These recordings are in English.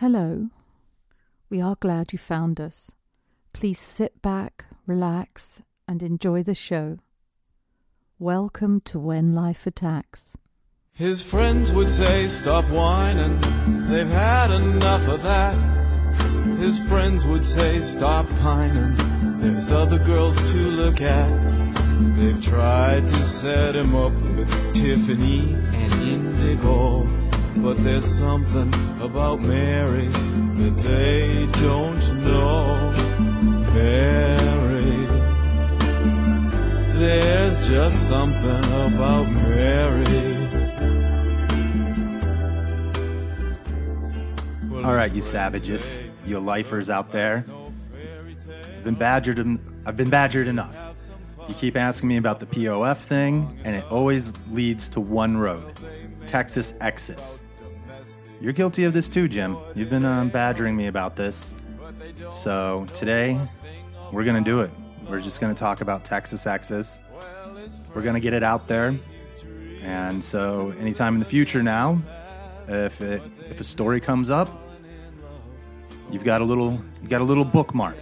Hello. We are glad you found us. Please sit back, relax, and enjoy the show. Welcome to When Life Attacks. His friends would say, Stop whining, they've had enough of that. His friends would say, Stop pining, there's other girls to look at. They've tried to set him up with Tiffany and Indigo, but there's something about Mary that they don't know. Mary, there's just something about Mary. All right, you savages, you lifers out there. I've been badgered. I've been badgered enough. You keep asking me about the POF thing, and it always leads to one road: Texas Exes. You're guilty of this too, Jim. You've been um, badgering me about this. So today, we're gonna do it. We're just gonna talk about Texas Exes. We're gonna get it out there. And so, anytime in the future now, if it, if a story comes up, you've got a little you got a little bookmark.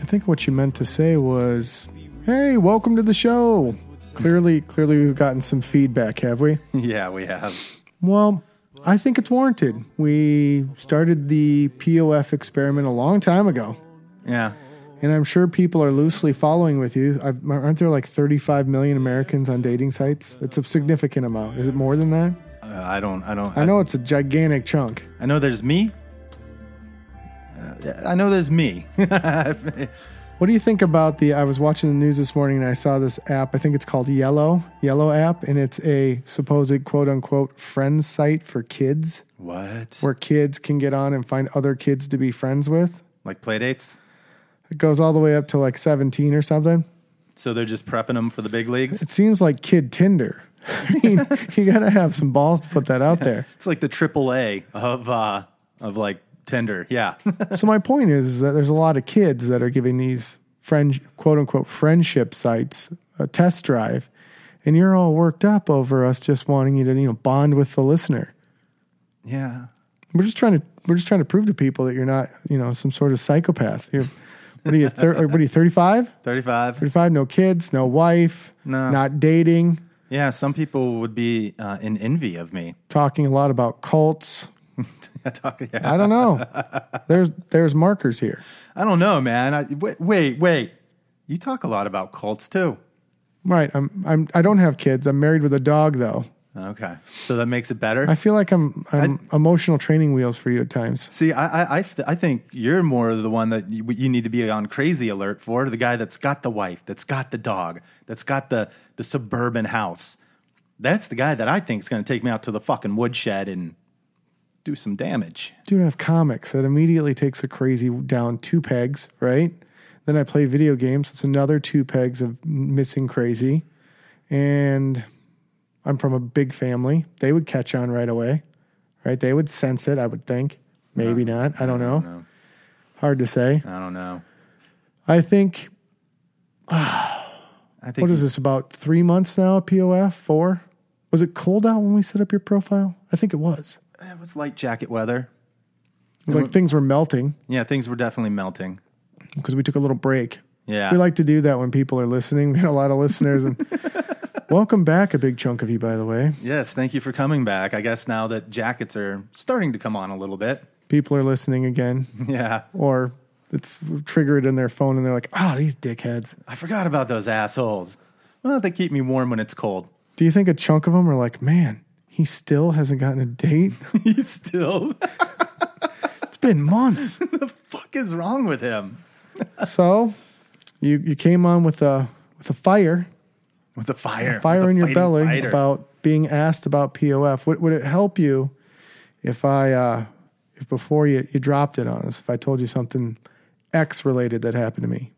I think what you meant to say was, "Hey, welcome to the show." Clearly, clearly, we've gotten some feedback, have we? yeah, we have. Well, I think it's warranted. We started the POF experiment a long time ago, Yeah. and I'm sure people are loosely following with you. I've, aren't there like 35 million Americans on dating sites? It's a significant amount. Is it more than that? Uh, I don't I don't I know it's a gigantic chunk. I know there's me. Uh, I know there's me. What do you think about the? I was watching the news this morning and I saw this app. I think it's called Yellow, Yellow app, and it's a supposed quote unquote friend site for kids what? where kids can get on and find other kids to be friends with. Like play dates? It goes all the way up to like 17 or something. So they're just prepping them for the big leagues. It seems like kid Tinder. I mean, you got to have some balls to put that out there. It's like the triple A of uh of like Tinder. Yeah. So my point is that there's a lot of kids that are giving these friend quote unquote friendship sites a test drive, and you're all worked up over us just wanting you to you know bond with the listener. yeah. We're just trying to we're just trying to prove to people that you're not you know some sort of psychopath. You're, what are you? Thir- what are you? 35? 35. 35? No kids, no wife, No. not dating. Yeah, some people would be uh, in envy of me. Talking a lot about cults. I talk- yeah. I don't know. there's there's markers here. I don't know, man. I, wait, wait, wait. You talk a lot about cults too. Right. I'm I'm I don't have kids. I'm married with a dog though. Okay, so that makes it better. I feel like I'm I'm emotional training wheels for you at times. See, I, I, I, th- I think you're more the one that you, you need to be on crazy alert for. The guy that's got the wife, that's got the dog, that's got the, the suburban house. That's the guy that I think is going to take me out to the fucking woodshed and do some damage. Dude, I have comics that immediately takes a crazy down two pegs, right? Then I play video games. It's another two pegs of missing crazy. And I'm from a big family. They would catch on right away, right? They would sense it, I would think. Maybe not. I don't know. know. Hard to say. I don't know. I think, I think what is this, about three months now POF? Four? Was it cold out when we set up your profile? I think it was. It was light jacket weather. It was like things were melting Yeah, things were definitely melting. because we took a little break. Yeah. We like to do that when people are listening. We got a lot of listeners. And welcome back, a big chunk of you, by the way. yes, thank you for coming back. I guess now that jackets are starting to come on a little bit. People are listening again, Yeah. or it's triggered in their phone and they're like, ah, these dickheads. I forgot about those assholes. Well, they keep me warm when it's cold. Do you think a chunk of them are like, man, he still hasn't gotten a date? He's still. It's been months. the fuck is wrong with him? so you you came on with a with a fire, With the fire. fire with the in your fighting belly fighter. about being asked about POF. Would, would it help you if I, uh, if before you, you dropped it on us, if I told you something X related that happened to me?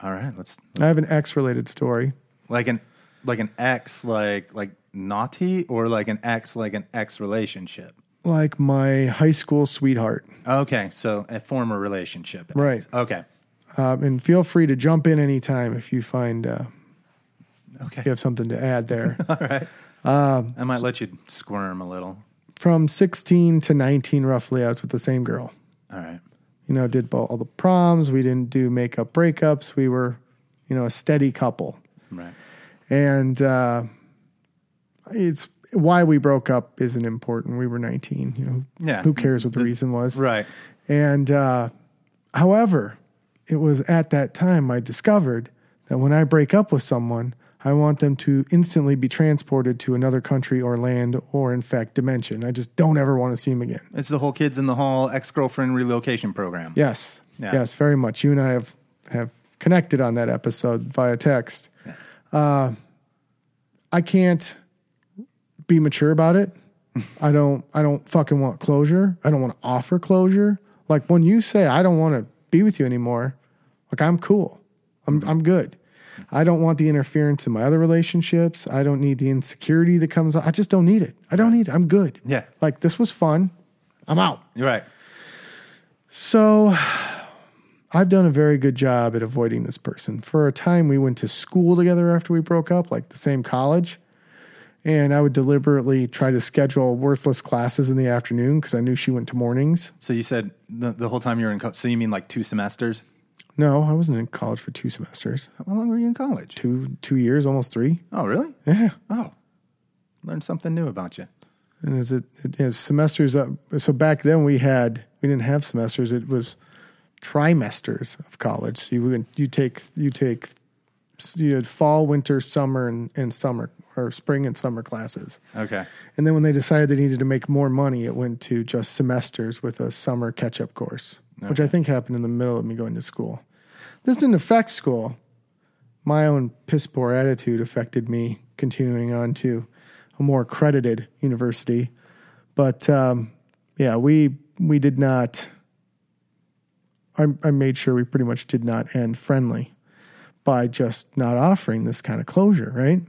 All right, let's, I have an X related story. like an like an ex like like naughty or like an ex like an ex relationship. Like my high school sweetheart. Okay, so a former relationship. Right. Okay. Um, and feel free to jump in anytime if you find uh, Okay. you have something to add there. All right. I might let you squirm a little. from 16 to 19, roughly, I was with the same girl. All right. You know, did all the proms. We didn't do makeup breakups. We were, you know, a steady couple. Right. And uh, it's why we broke up isn't important. We were 19. You know, Yeah. who cares what the reason was? Right. And uh, however, it was at that time I discovered that when I break up with someone, I want them to instantly be transported to another country or land or, in fact, dimension. I just don't ever want to see them again. It's the whole kids in the hall ex girlfriend relocation program. Yes. Yeah. Yes, very much. You and I have, have connected on that episode via text. Uh, I can't be mature about it. I don't I don't fucking want closure. I don't want to offer closure. Like when you say I don't want to be with you anymore, like I'm cool. I'm I'm good. I don't want the interference in my other relationships. I don't need the insecurity that comes I just don't need it. I don't need it. I'm good. Yeah. Like this was fun. I'm out. You're right. So I've done a very good job at avoiding this person. For a time, we went to school together after we broke up, like the same college. And I would deliberately try to schedule worthless classes in the afternoon because I knew she went to mornings. So you said the, the whole time you were in college. So you mean like two semesters? No, I wasn't in college for two semesters, How long were you in college? two two years, almost three. Oh, really? Yeah, Oh, learned something new about you. and as it, it is semesters up. So back then we had we didn't have semesters. It was trimesters of college. So you would you take you take you had fall, winter, summer, and, and summer or spring and summer classes. Okay. And then when they decided they needed to make more money, it went to just semesters with a summer catch up course, which I think happened in the middle of me going to school. This didn't affect school. My own piss poor attitude affected me continuing on to a more accredited university. But um, yeah, we we did not. I, I made sure we pretty much did not end friendly by just not offering this kind of closure, right?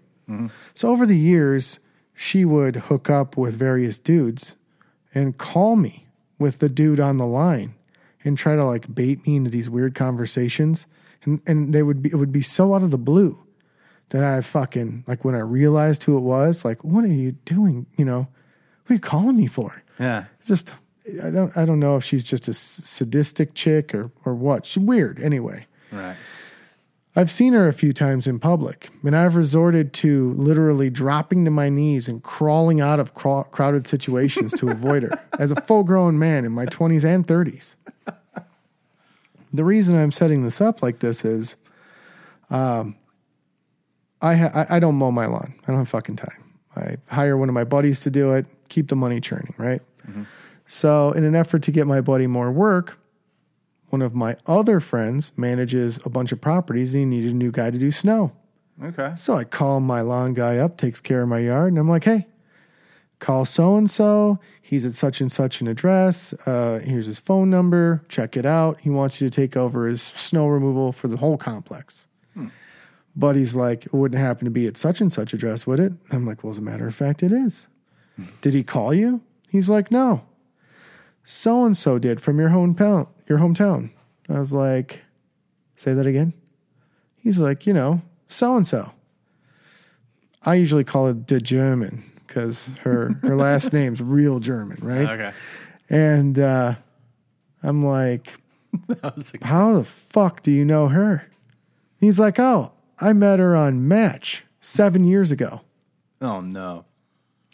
So over the years, she would hook up with various dudes and call me with the dude on the line and try to like bait me into these weird conversations. And and they would be it would be so out of the blue that I fucking like when I realized who it was, like, what are you doing? You know, what are you calling me for? Yeah. Just I don't I don't know if she's just a sadistic chick or or what. She's weird anyway. Right. I've seen her a few times in public, and I've resorted to literally dropping to my knees and crawling out of craw- crowded situations to avoid her as a full grown man in my 20s and 30s. The reason I'm setting this up like this is um, I, ha- I, I don't mow my lawn, I don't have fucking time. I hire one of my buddies to do it, keep the money churning, right? So, in an effort to get my buddy more work, one of my other friends manages a bunch of properties and he needed a new guy to do snow. Okay. So I call my lawn guy up, takes care of my yard, and I'm like, hey, call so and so. He's at such and such an address. Uh, here's his phone number. Check it out. He wants you to take over his snow removal for the whole complex. But he's like, it wouldn't happen to be at such and such address, would it? I'm like, well, as a matter of fact, it is. Did he call you? He's like, no. So and so did from your hometown. Your hometown. I was like, say that again. He's like, you know, so and so. I usually call it the German because her her last name's real German, right? Okay. And uh, I'm like, like, how the fuck do you know her? He's like, oh, I met her on Match seven years ago. oh no.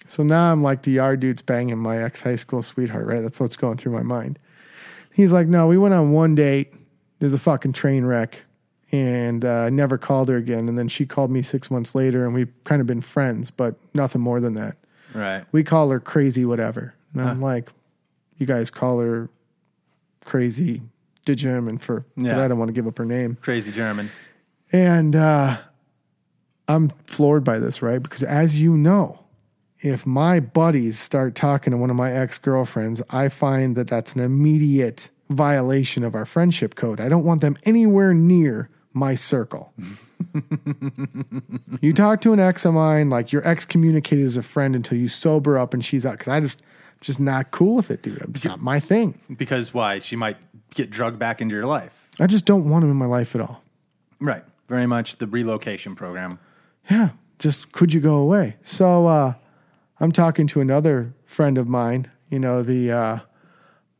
So now I'm like the yard dude's banging my ex high school sweetheart, right? That's what's going through my mind. He's like, no, we went on one date. There's a fucking train wreck. And uh, I never called her again. And then she called me six months later, and we've kind of been friends, but nothing more than that. Right. We call her crazy, whatever. And I'm like, you guys call her crazy German for, Yeah. I don't want to give up her name. Crazy German. And uh, I'm floored by this, right? Because as you know, if my buddies start talking to one of my ex girlfriends, I find that that's an immediate violation of our friendship code. I don't want them anywhere near my circle. you talk to an ex of mine, like you're excommunicated as a friend until you sober up and she's out. Because I just, just not cool with it, dude. It's not my thing. Because why? She might get drugged back into your life. I just don't want him in my life at all. Right. Very much the relocation program. yeah, just could you go away? So uh, I'm talking to another friend of mine, you know, the, uh,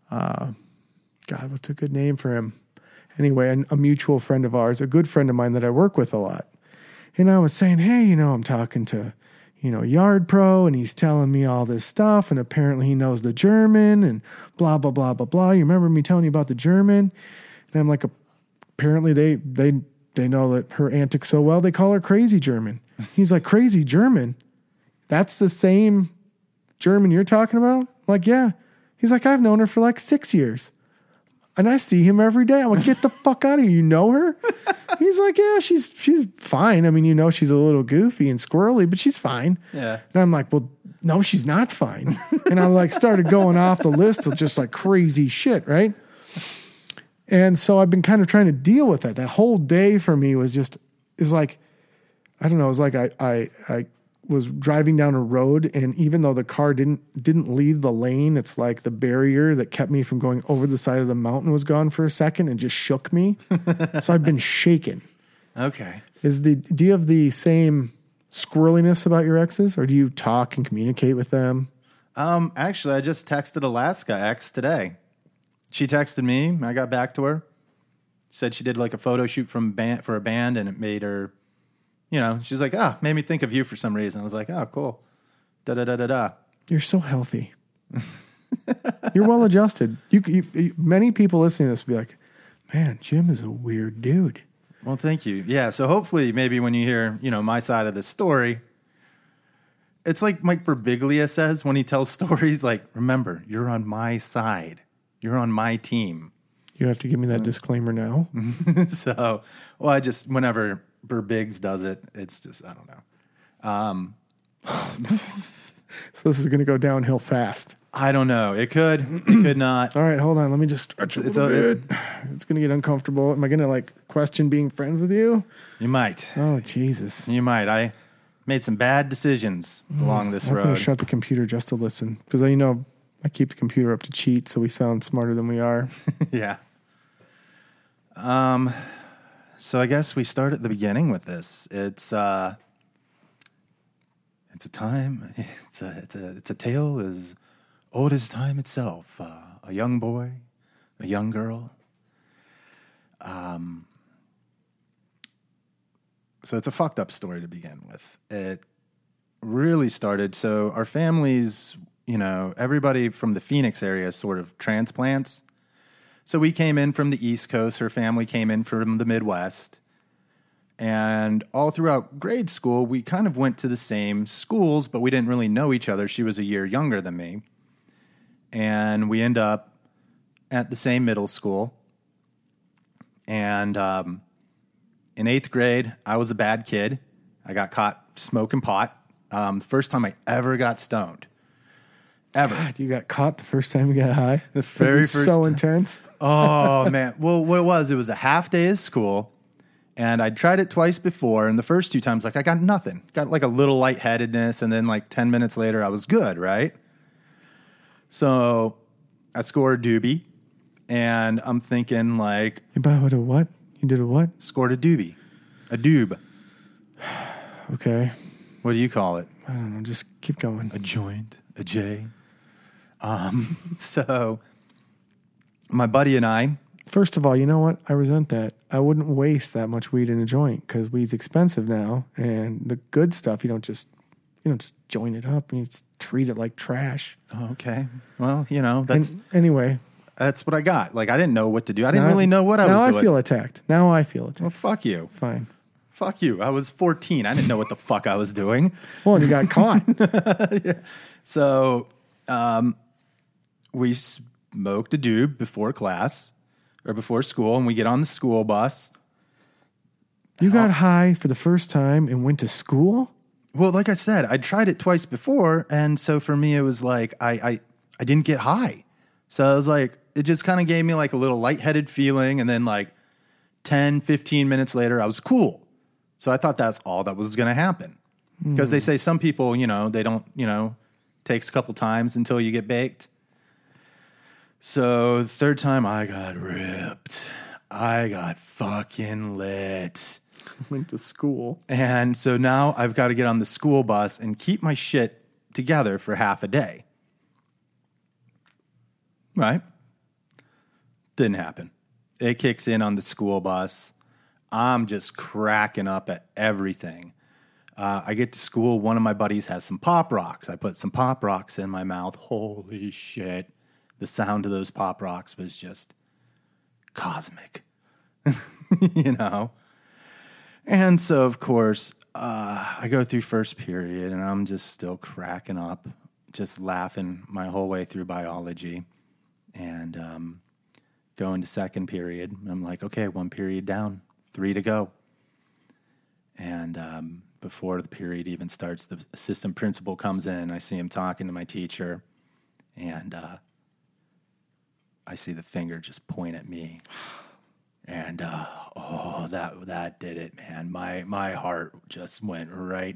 uh, God, what's a good name for him? Anyway, a, a mutual friend of ours, a good friend of mine that I work with a lot. And I was saying, hey, you know, I'm talking to, you know, Yard Pro, and he's telling me all this stuff, and apparently he knows the German, and blah blah blah blah blah. You remember me telling you about the German? And I'm like, apparently they they they know that her antics so well, they call her Crazy German. He's like, Crazy German? That's the same German you're talking about? I'm like, yeah. He's like, I've known her for like six years. And I see him every day. I'm like, get the fuck out of here. You know her? He's like, yeah, she's she's fine. I mean, you know, she's a little goofy and squirrely, but she's fine. Yeah. And I'm like, well, no, she's not fine. And I like started going off the list of just like crazy shit, right? And so I've been kind of trying to deal with that. That whole day for me was just is like, I don't know, it was like I I I was driving down a road and even though the car didn't didn't leave the lane, it's like the barrier that kept me from going over the side of the mountain was gone for a second and just shook me. so I've been shaken. Okay. Is the do you have the same squirreliness about your exes or do you talk and communicate with them? Um, actually, I just texted Alaska ex today. She texted me. I got back to her. Said she did like a photo shoot from band for a band, and it made her, you know, she's like, ah, made me think of you for some reason. I was like, oh, cool. Da da da da da. You're so healthy. You're well adjusted. You, you, you- many people listening to this will be like, "Man, Jim is a weird dude." Well, thank you. Yeah. So hopefully, maybe when you hear, you know, my side of the story, it's like Mike Birbiglia says when he tells stories. Like, remember, you're on my side. You're on my team. You have to give me that disclaimer now. so, well, I just whenever Burbigs does it, it's just I don't know. Um, So this is going to go downhill fast. I don't know. It could. It could not. All right, hold on. Let me just stretch a It's little a- bit. It's going to get uncomfortable. Am I going to like question being friends with you? You might. Oh Jesus! You might. I made some bad decisions along this I'm going road. to shut the computer just to listen because you know I keep the computer up to cheat, so we sound smarter than we are. yeah. Um. So I guess we start at the beginning with this. It's uh. It's a time. It's a. It's a. It's a tale as old as time itself. Uh, a young boy, a young girl. Um. So it's a fucked up story to begin with. It really started. So our families, you know, everybody from the Phoenix area sort of transplants. So we came in from the East Coast. Her family came in from the Midwest. And all throughout grade school, we kind of went to the same schools, but we didn't really know each other. She was a year younger than me. And we end up at the same middle school. And um, in eighth grade, I was a bad kid. I got caught smoking pot. Um, the first time I ever got stoned. Ever. God, you got caught the first time you got high. The very first so time. intense. Oh man. Well, what it was, it was a half day of school, and I'd tried it twice before. And the first two times, like I got nothing. Got like a little lightheadedness, and then like ten minutes later, I was good. Right. So I scored a doobie, and I'm thinking like You bought a what? You did a what? scored a doobie, a doob. Okay. What do you call it? I don't know. Just keep going. a joint, a J. Um, so my buddy and I, First of all, you know what? I resent that. I wouldn't waste that much weed in a joint because weed's expensive now, and the good stuff you don't just you don't just join it up and you just treat it like trash. oh, okay, well, you know, that's And anyway, that's what I got. Like I didn't know what to do. I didn't now- really know what I was doing. Now I feel attacked. Now I feel attacked. well, fuck you, Fine. fuck you. I was 14. I didn't know what the fuck I was doing. Well, and you got caught. So, um, we smoked a doob before class or before school, and we get on the school bus. You got high for the first time and went to school. Well, like I said, I tried it twice before, and so for me, it was like I I, I didn't get high, so I was like, it just kind of gave me like a little lightheaded feeling, and then like 10, 15 minutes later, I was cool. So I thought that's all that was going to happen, hmm. because they say some people, you know, they don't, you know, takes a couple times until you get baked. So the third time, I got ripped. I got fucking lit. Went to school. And so now I've got to get on the school bus and keep my shit together for half a day. Right? Didn't happen. It kicks in on the school bus. I'm just cracking up at everything. Uh, I get to school. One of my buddies has some pop rocks. I put some pop rocks in my mouth. Holy shit. The sound of those pop rocks was just cosmic, you know? And so, of course, uh, I go through first period and I'm just still cracking up, just laughing my whole way through biology. And um, go into second period. I'm like, okay, one period down, three to go. And um, before the period even starts, the assistant principal comes in. I see him talking to my teacher, and uh, I see the finger just point at me. And uh, oh, that that did it, man. My my heart just went right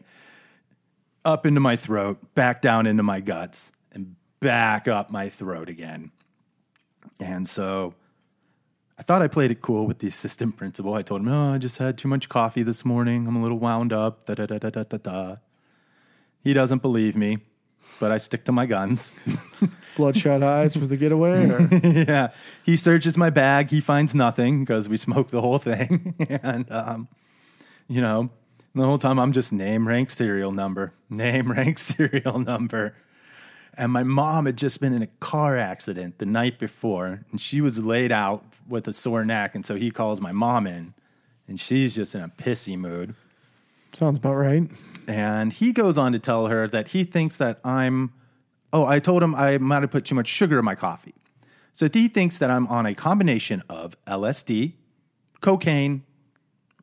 up into my throat, back down into my guts, and back up my throat again. And so I thought I played it cool with the assistant principal. I told him, "Oh, I just had too much coffee this morning. I'm a little wound up." Da da da da da da. He doesn't believe me, but I stick to my guns. Bloodshot eyes for the getaway. Or? yeah, he searches my bag. He finds nothing because we smoked the whole thing, and um, you know, the whole time I'm just name, rank, serial number, name, rank, serial number. And my mom had just been in a car accident the night before, and she was laid out with a sore neck. And so he calls my mom in, and she's just in a pissy mood. Sounds about right. And he goes on to tell her that he thinks that I'm, oh, I told him I might have put too much sugar in my coffee. So he thinks that I'm on a combination of LSD, cocaine,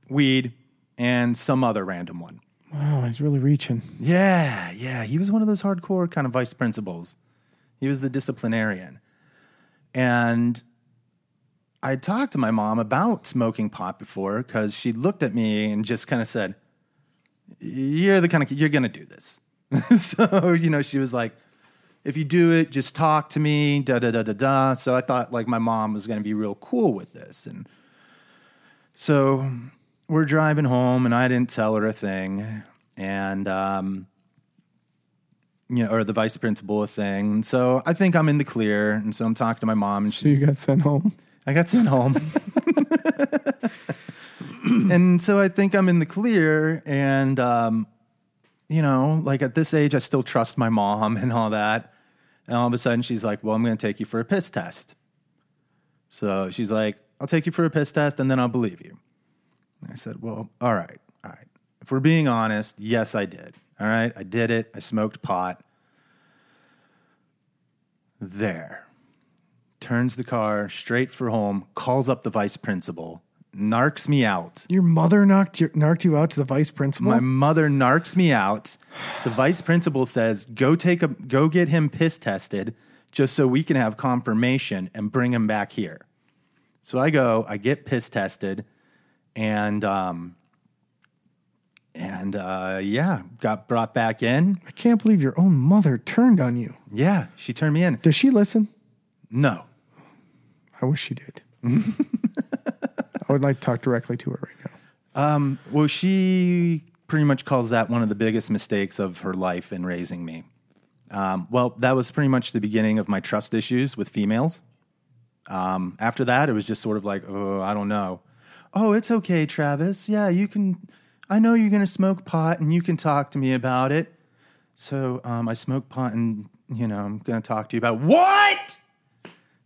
weed, and some other random one. Wow, he's really reaching. Yeah, yeah. He was one of those hardcore kind of vice principals. He was the disciplinarian. And I talked to my mom about smoking pot before because she looked at me and just kind of said, You're the kind of, you're to do this. so, you know, she was like, If you do it, just talk to me, da da da da da. So I thought like my mom was to be real cool with this. And so we're driving home and I didn't tell her a thing. And, um, you know, or the vice principal a thing. And so I think I'm in the clear. And so I'm talking to my mom and she, So you got sent home. I got sent home. and so I think I'm in the clear. And, um, you know, like at this age, I still trust my mom and all that. And all of a sudden, she's like, Well, I'm going to take you for a piss test. So she's like, I'll take you for a piss test and then I'll believe you. And I said, Well, all right, all right. If we're being honest, yes, I did. All right, I did it. I smoked pot. There turns the car straight for home, calls up the vice principal, narcs me out. Your mother knocked you, narked you out to the vice principal. My mother narcs me out. The vice principal says, "Go take a go get him piss tested just so we can have confirmation and bring him back here." So I go, I get piss tested and um and uh yeah, got brought back in. I can't believe your own mother turned on you. Yeah, she turned me in. Does she listen? No. I wish she did. I would like to talk directly to her right now. Well, she pretty much calls that one of the biggest mistakes of her life in raising me. Um, well, that was pretty much the beginning of my trust issues with females. Um, after that, it was just sort of like, oh, I don't know. Oh, it's okay, Travis. Yeah, you can. I know you're going to smoke pot and you can talk to me about it. So um, I smoke pot and, you know, I'm going to talk to you about what?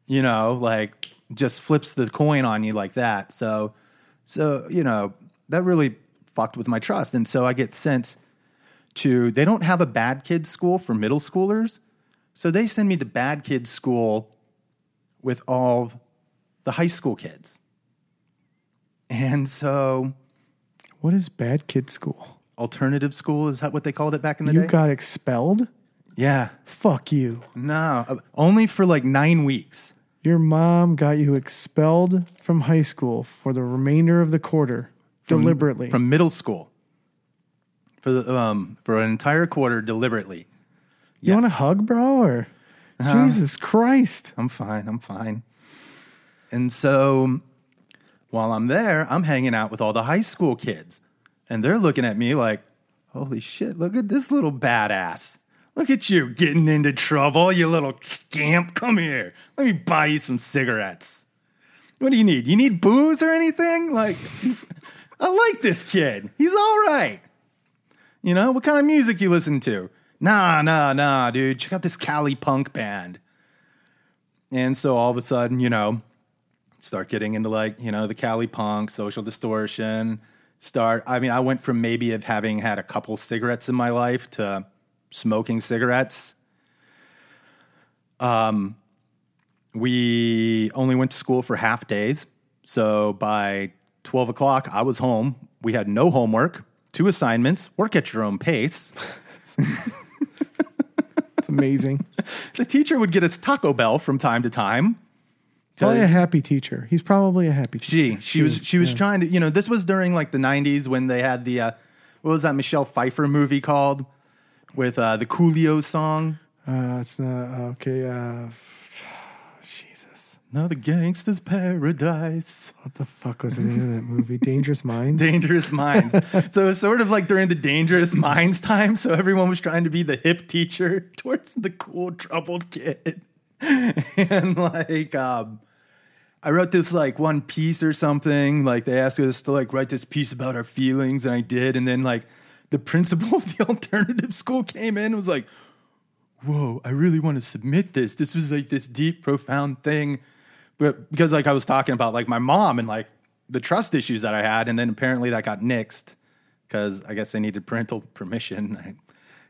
You know, like just flips the coin on you like that. So, so, you know, that really fucked with my trust. And so I get sent to, they don't have a bad kids school for middle schoolers. So they send me to bad kids school with all the high school kids. And so What is bad kid school? alternative school is that what they called it back in the You day? You got expelled? yeah. Fuck you. No, uh, only for like 9 weeks. Your mom got you expelled from high school for the remainder of the quarter deliberately. from middle school. For the um for an entire quarter deliberately. you want a hug, bro? Or Uh-huh. Jesus Christ? I'm fine. I'm fine. And so while I'm there, I'm hanging out with all the high school kids. And they're looking at me like, holy shit, look at this little badass. Look at you getting into trouble, you little scamp. Come here. Let me buy you some cigarettes. What do you need? You need booze or anything? Like, I like this kid. He's all right. You know, what kind of music you listen to? Nah, nah, nah, dude. Check out this Cali punk band. And so all of a sudden, you know, start getting into like, you know, the Cali punk, social distortion. Start, I mean, I went from maybe of having had a couple cigarettes in my life to smoking cigarettes. Um, we only went to school for half days. So by 12 o'clock, I was home. We had no homework, two assignments, work at your own pace. It's amazing. The teacher would get us Taco Bell from time to time. Probably a happy teacher. He's probably a happy She, teacher. she was, she was trying to, you know, this was during like the '90s when they had the, uh, what was that Michelle Pfeiffer movie called with uh, the Coolio song? Uh, it's not okay. Uh, f- Jesus, No, the gangster's Paradise. what the fuck was the name of that movie? Dangerous Minds. Dangerous Minds. so it was sort of like during the Dangerous Minds time. So everyone was trying to be the hip teacher towards the cool, troubled kid. and like, um, I wrote this like one piece or something. Like they asked us to like write this piece about our feelings, and I did. And then like the principal of the alternative school came in and was like, whoa, I really want to submit this. This was like this deep, profound thing. But because like I was talking about like my mom and like the trust issues that I had, and then apparently that got nixed because I guess they needed parental permission. I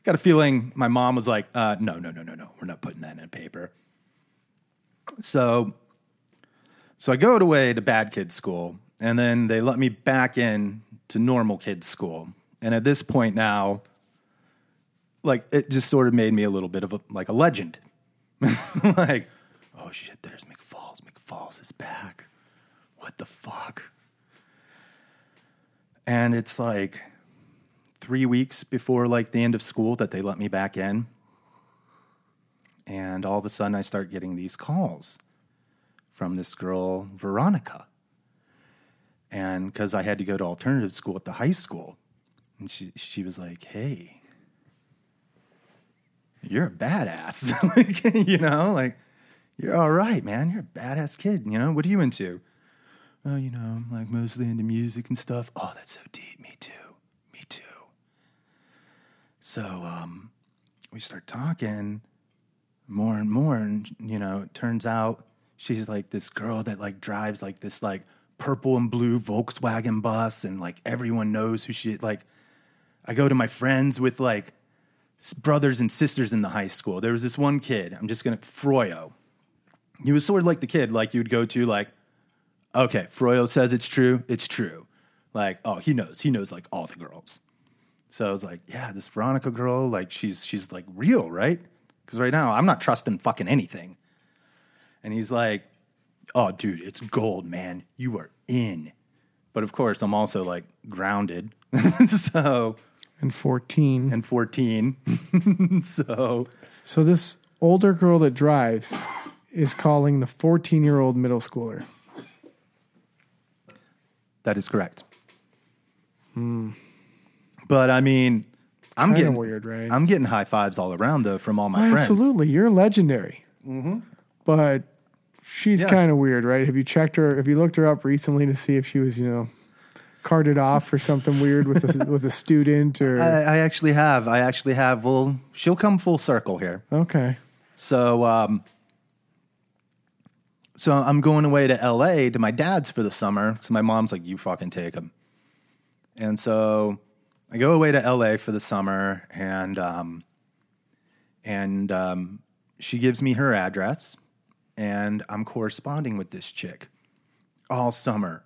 got a feeling my mom was like, uh, no, no, no, no, no, we're not putting that in a paper. So so I go away to bad kids school, and then they let me back in to normal kids school. And at this point now, like it just sort of made me a little bit of a like a legend. like, oh shit, there's McFalls. McFalls is back. What the fuck? And it's like three weeks before like the end of school that they let me back in. And all of a sudden I start getting these calls from this girl, Veronica. And because I had to go to alternative school at the high school. And she, she was like, hey, you're a badass. like, you know, like, you're all right, man. You're a badass kid. You know, what are you into? Oh, you know, I'm like mostly into music and stuff. Oh, that's so deep. Me too. Me too. So, um, we start talking more and more. And, you know, it turns out she's like this girl that like drives like this like purple and blue Volkswagen bus. And like everyone knows who she like. I go to my friends with like brothers and sisters in the high school. There was this one kid, I'm just gonna, Froyo. He was sort of like the kid, like you'd go to, like, okay, Froyo says it's true, it's true. Like, oh, he knows, he knows like all the girls. So I was like, yeah, this Veronica girl, like she's she's like real, right? Because right now I'm not trusting fucking anything. And he's like, oh, dude, it's gold, man. You are in. But of course, I'm also like grounded. so and 14. and 14. so So this older girl that drives is calling the 14 year old middle schooler. that is correct. But I mean, I'm Kinda getting weird, right? I'm getting high fives all around though from all my Oh, friends. absolutely. You're legendary. Mm-hmm. But she's Yeah. kind of weird, right? Have you checked her? Have you looked her up recently to see if she was, you know, carted off for something weird with a, with a student or? I, I actually have. I actually have. Well, she'll come full circle here. okay. So, um, so I'm going away to LA to my dad's for the summer. So my mom's like, "You fucking take him." And so I go away to LA for the summer, and um, and um, she gives me her address, and I'm corresponding with this chick all summer.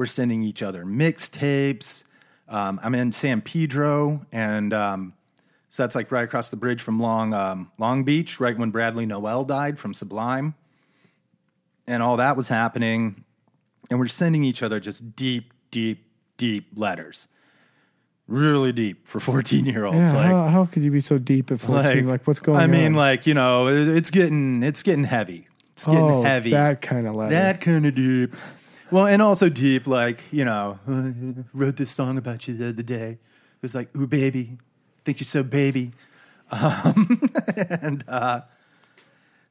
We're sending each other mixtapes. Um, I'm in San Pedro, and um, so that's like right across the bridge from Long um, Long Beach, right when Bradley Nowell died from Sublime, and all that was happening. And we're sending each other just deep, deep, deep letters, really deep for 14 year olds. Yeah. like, how, how could you be so deep at 14? Like, what's going on? I on? mean, like you know, it- it's getting it's getting heavy. It's getting oh, heavy. That kind of letter. That kind of deep. Well, and also deep, like, you know, wrote this song about you the other day. It was like, ooh, baby, think you're so baby. Um, and uh,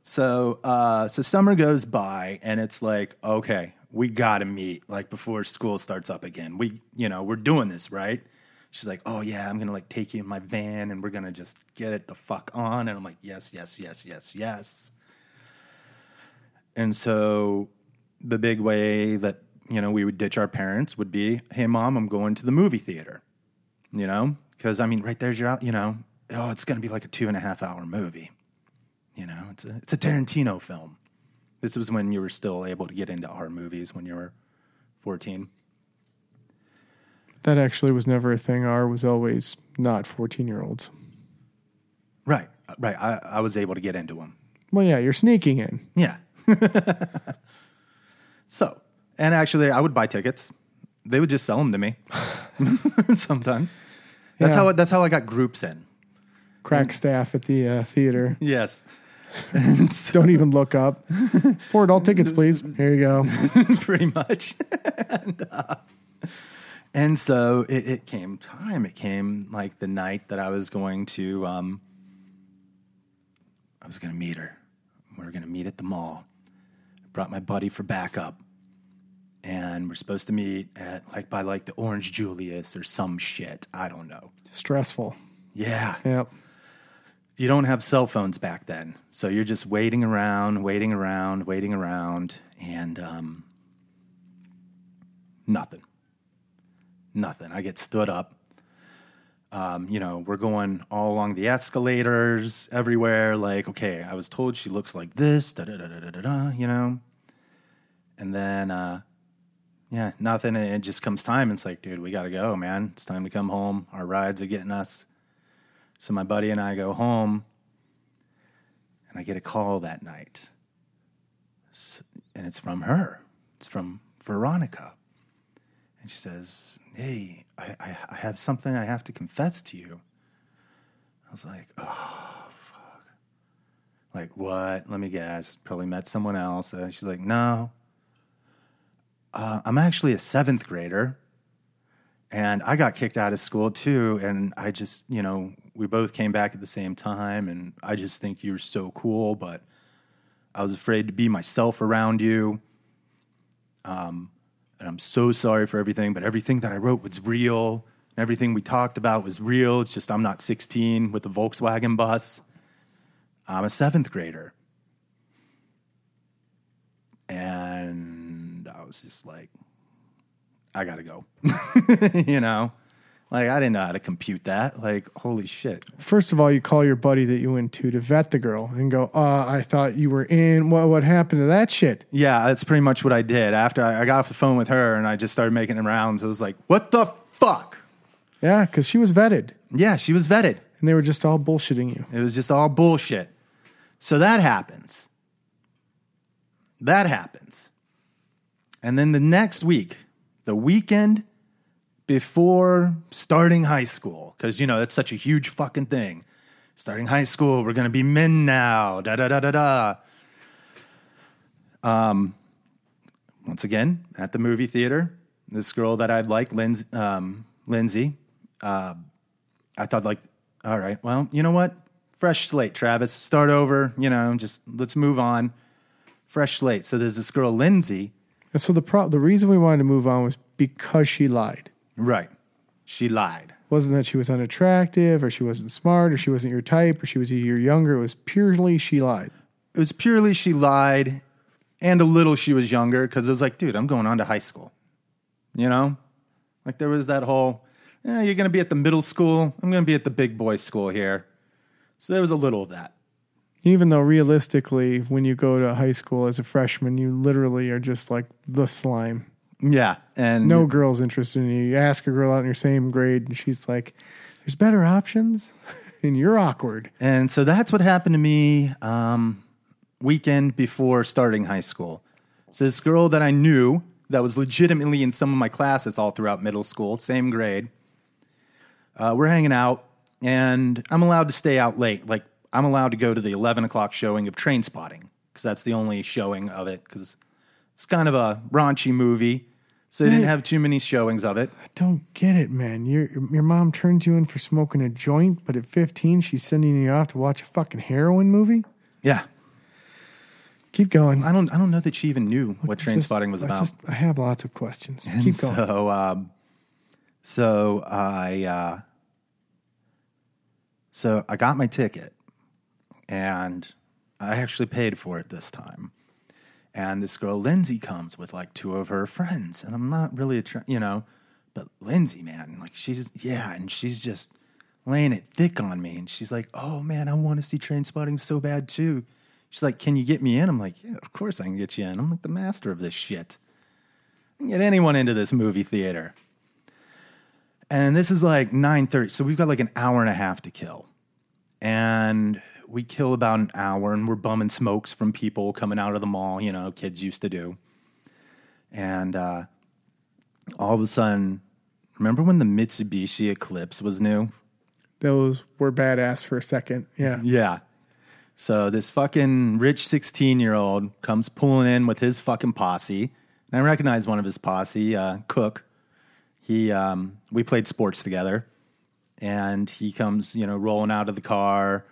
so uh, so summer goes by, and it's like, okay, we got to meet like before school starts up again. We, you know, we're doing this right. She's like, oh yeah, I'm gonna like take you in my van, and we're gonna just get it the fuck on. And I'm like, yes, yes, yes, yes, yes. And so the big way that you know we would ditch our parents would be, hey mom, I'm going to the movie theater. You know, because I mean, right there's your, out- you know, oh, it's gonna be like a two and a half hour movie. You know, it's a it's a Tarantino film. This was when you were still able to get into R movies when you were 14. That actually was never a thing. R was always not 14 year olds. Right, uh, right. I, I was able to get into them. Well, yeah, you're sneaking in. Yeah. so, and actually, I would buy tickets. They would just sell them to me. Sometimes. That's Yeah. how that's how I got groups in. Crack staff at the uh, theater. Yes. Don't even look up. Four adult tickets, please. Here you go. pretty much. and, uh, and so it, it came time. It came like the night that I was going to, um, I was going to meet her. We were going to meet at the mall. Brought my buddy for backup. And we're supposed to meet at like by like the Orange Julius or some shit. I don't know. Stressful. Yeah. Yep. You don't have cell phones back then. So you're just waiting around, waiting around, waiting around, and um, nothing. Nothing. I get stood up. Um, you know, we're going all along the escalators everywhere. Like, okay, I was told she looks like this, da da da da da da, you know? And then, uh, yeah, nothing. And it just comes time. It's like, dude, we got to go, man. It's time to come home. Our rides are getting us. So my buddy and I go home, and I get a call that night. S and it's from her. It's from Veronica. And she says, Hey, I, I, I have something I have to confess to you. I was like, Oh, fuck. Like, what? Let me guess. Probably met someone else. Uh, she's like, No. Uh, I'm actually a seventh grader and I got kicked out of school too. And I just, you know, we both came back at the same time, and I just think you're so cool, but I was afraid to be myself around you. Um, and I'm so sorry for everything, but everything that I wrote was real. And everything we talked about was real. It's just I'm not 16 with a Volkswagen bus. I'm a seventh grader. And I was just like, I gotta go. you know? Like I didn't know how to compute that. Like, holy shit. First of all, you call your buddy that you went to to vet the girl and go, uh, I thought you were in. What, what happened to that shit? Yeah, that's pretty much what I did. After I I got off the phone with her and I just started making the rounds, it was like, what the fuck? Yeah, because she was vetted Yeah, she was vetted. and they were just all bullshitting you. It was just all bullshit. So that happens. That happens. And then the next week, the weekend before starting high school, because, you know, that's such a huge fucking thing. Starting high school, we're going to be men now. Da da da da da. Um, once again, at the movie theater, this girl that I'd like, Lindsay, um, Lindsay uh, I thought like, all right, well, you know what? Fresh slate, Travis. Start over. You know, just let's move on. Fresh slate. So there's this girl, Lindsay. And so the pro- the reason we wanted to move on was because she lied. Right. She lied. wasn't that she was unattractive or she wasn't smart or she wasn't your type or she was a year younger. It was purely she lied. It was purely she lied, and a little she was younger because it was like, dude, I'm going on to high school. You know, like there was that whole, yeah, you're gonna be at the middle school. I'm gonna be at the big boy school here. So there was a little of that. Even though realistically, when you go to high school as a freshman, you literally are just like the slime. Yeah, and No girl's interested in you. You ask a girl out in your same grade, and she's like, "There's better options," and you're awkward. And so that's what happened to me um, weekend before starting high school. So this girl that I knew that was legitimately in some of my classes all throughout middle school, same grade. Uh, we're hanging out, and I'm allowed to stay out late. Like I'm allowed to go to the 11 o'clock showing of Trainspotting because that's the only showing of it. Because it's kind of a raunchy movie, So they didn't have too many showings of it. I don't get it, man. Your your mom turns you in for smoking a joint, but at 15 she's sending you off to watch a fucking heroin movie. Yeah. Keep going. I don't I don't know that she even knew what train Just- spotting was I about. just I have lots of questions. And Keep going. So, um, so I, uh, so I got my ticket, and I actually paid for it this time. And this girl Lindsay comes with like two of her friends, and I'm not really a, tr- you know, but Lindsay, man, like she's yeah, and she's just laying it thick on me, and she's like, "Oh man, I want to see Trainspotting so bad too." She's like, "Can you get me in?" I'm like, "Yeah, of course I can get you in. I'm like the master of this shit." I can get anyone into this movie theater. And this is like 9:30, so we've got like an hour and a half to kill. And we kill about an hour and we're bumming smokes from people coming out of the mall, you know, kids used to do. And uh, all of a sudden, remember when the Mitsubishi Eclipse was new? Those were badass for a second. Yeah. Yeah. So this fucking rich 16 year old comes pulling in with his fucking posse. And I recognize one of his posse, uh, Cook. He, um, we played sports together. And he comes, you know, rolling out of the car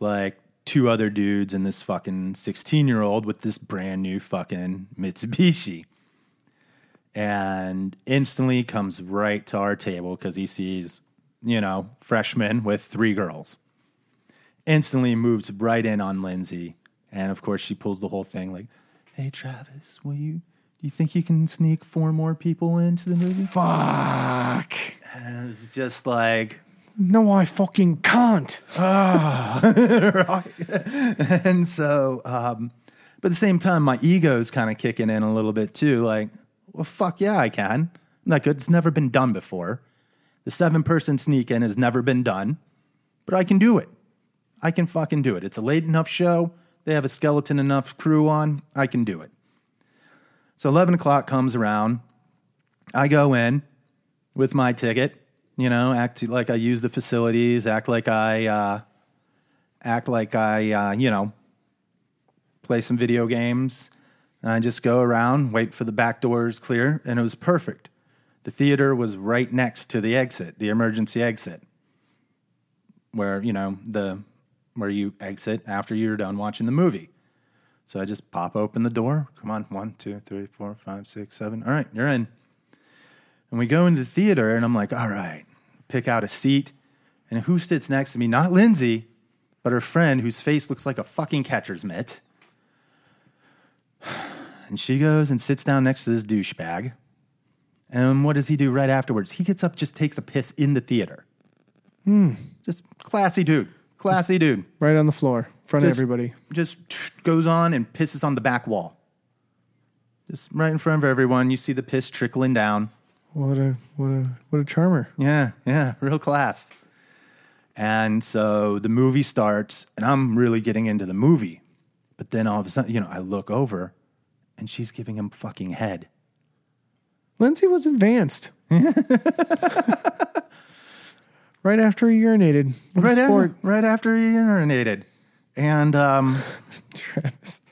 like two other dudes and this fucking 16 year old with this brand new fucking Mitsubishi. And instantly comes right to our table because he sees, you know, freshmen with three girls instantly moves right in on Lindsay. And of course, she pulls the whole thing like, Hey, Travis, will you, do you think you can sneak four more people into the movie? Fuck. And it was just like, No, I fucking can't. Right, and so, um, but at the same time, my ego's kind of kicking in a little bit too. Like, well, fuck yeah, I can. I'm not good. It's never been done before. The seven person sneak in has never been done, but I can do it. I can fucking do it. It's a late enough show. They have a skeleton enough crew on. I can do it. So 11 o'clock comes around. I go in with my ticket, you know, act like I use the facilities, act like I, uh, act like I, uh, you know, play some video games. And I just go around, wait for the back doors clear, and it was perfect. The theater was right next to the exit, the emergency exit, where you know the where you exit after you're done watching the movie. So I just pop open the door. Come on, one, two, three, four, five, six, seven. All right, you're in. And we go into the theater, and I'm like, all right, pick out a seat. And who sits next to me? Not Lindsay, but her friend whose face looks like a fucking catcher's mitt. And she goes and sits down next to this douchebag. And what does he do right afterwards? He gets up, just takes a piss in the theater. Hmm. Just classy dude. Classy dude. Right on the floor, in front of everybody. Just goes on and pisses on the back wall. Just right in front of everyone. You see the piss trickling down. What a what a what a charmer. Yeah, yeah, real class. And so the movie starts, and I'm really getting into the movie. But then all of a sudden, you know, I look over, and she's giving him fucking head. Lindsay was advanced. right after he urinated. Right, after, right after he urinated. And um, Travis.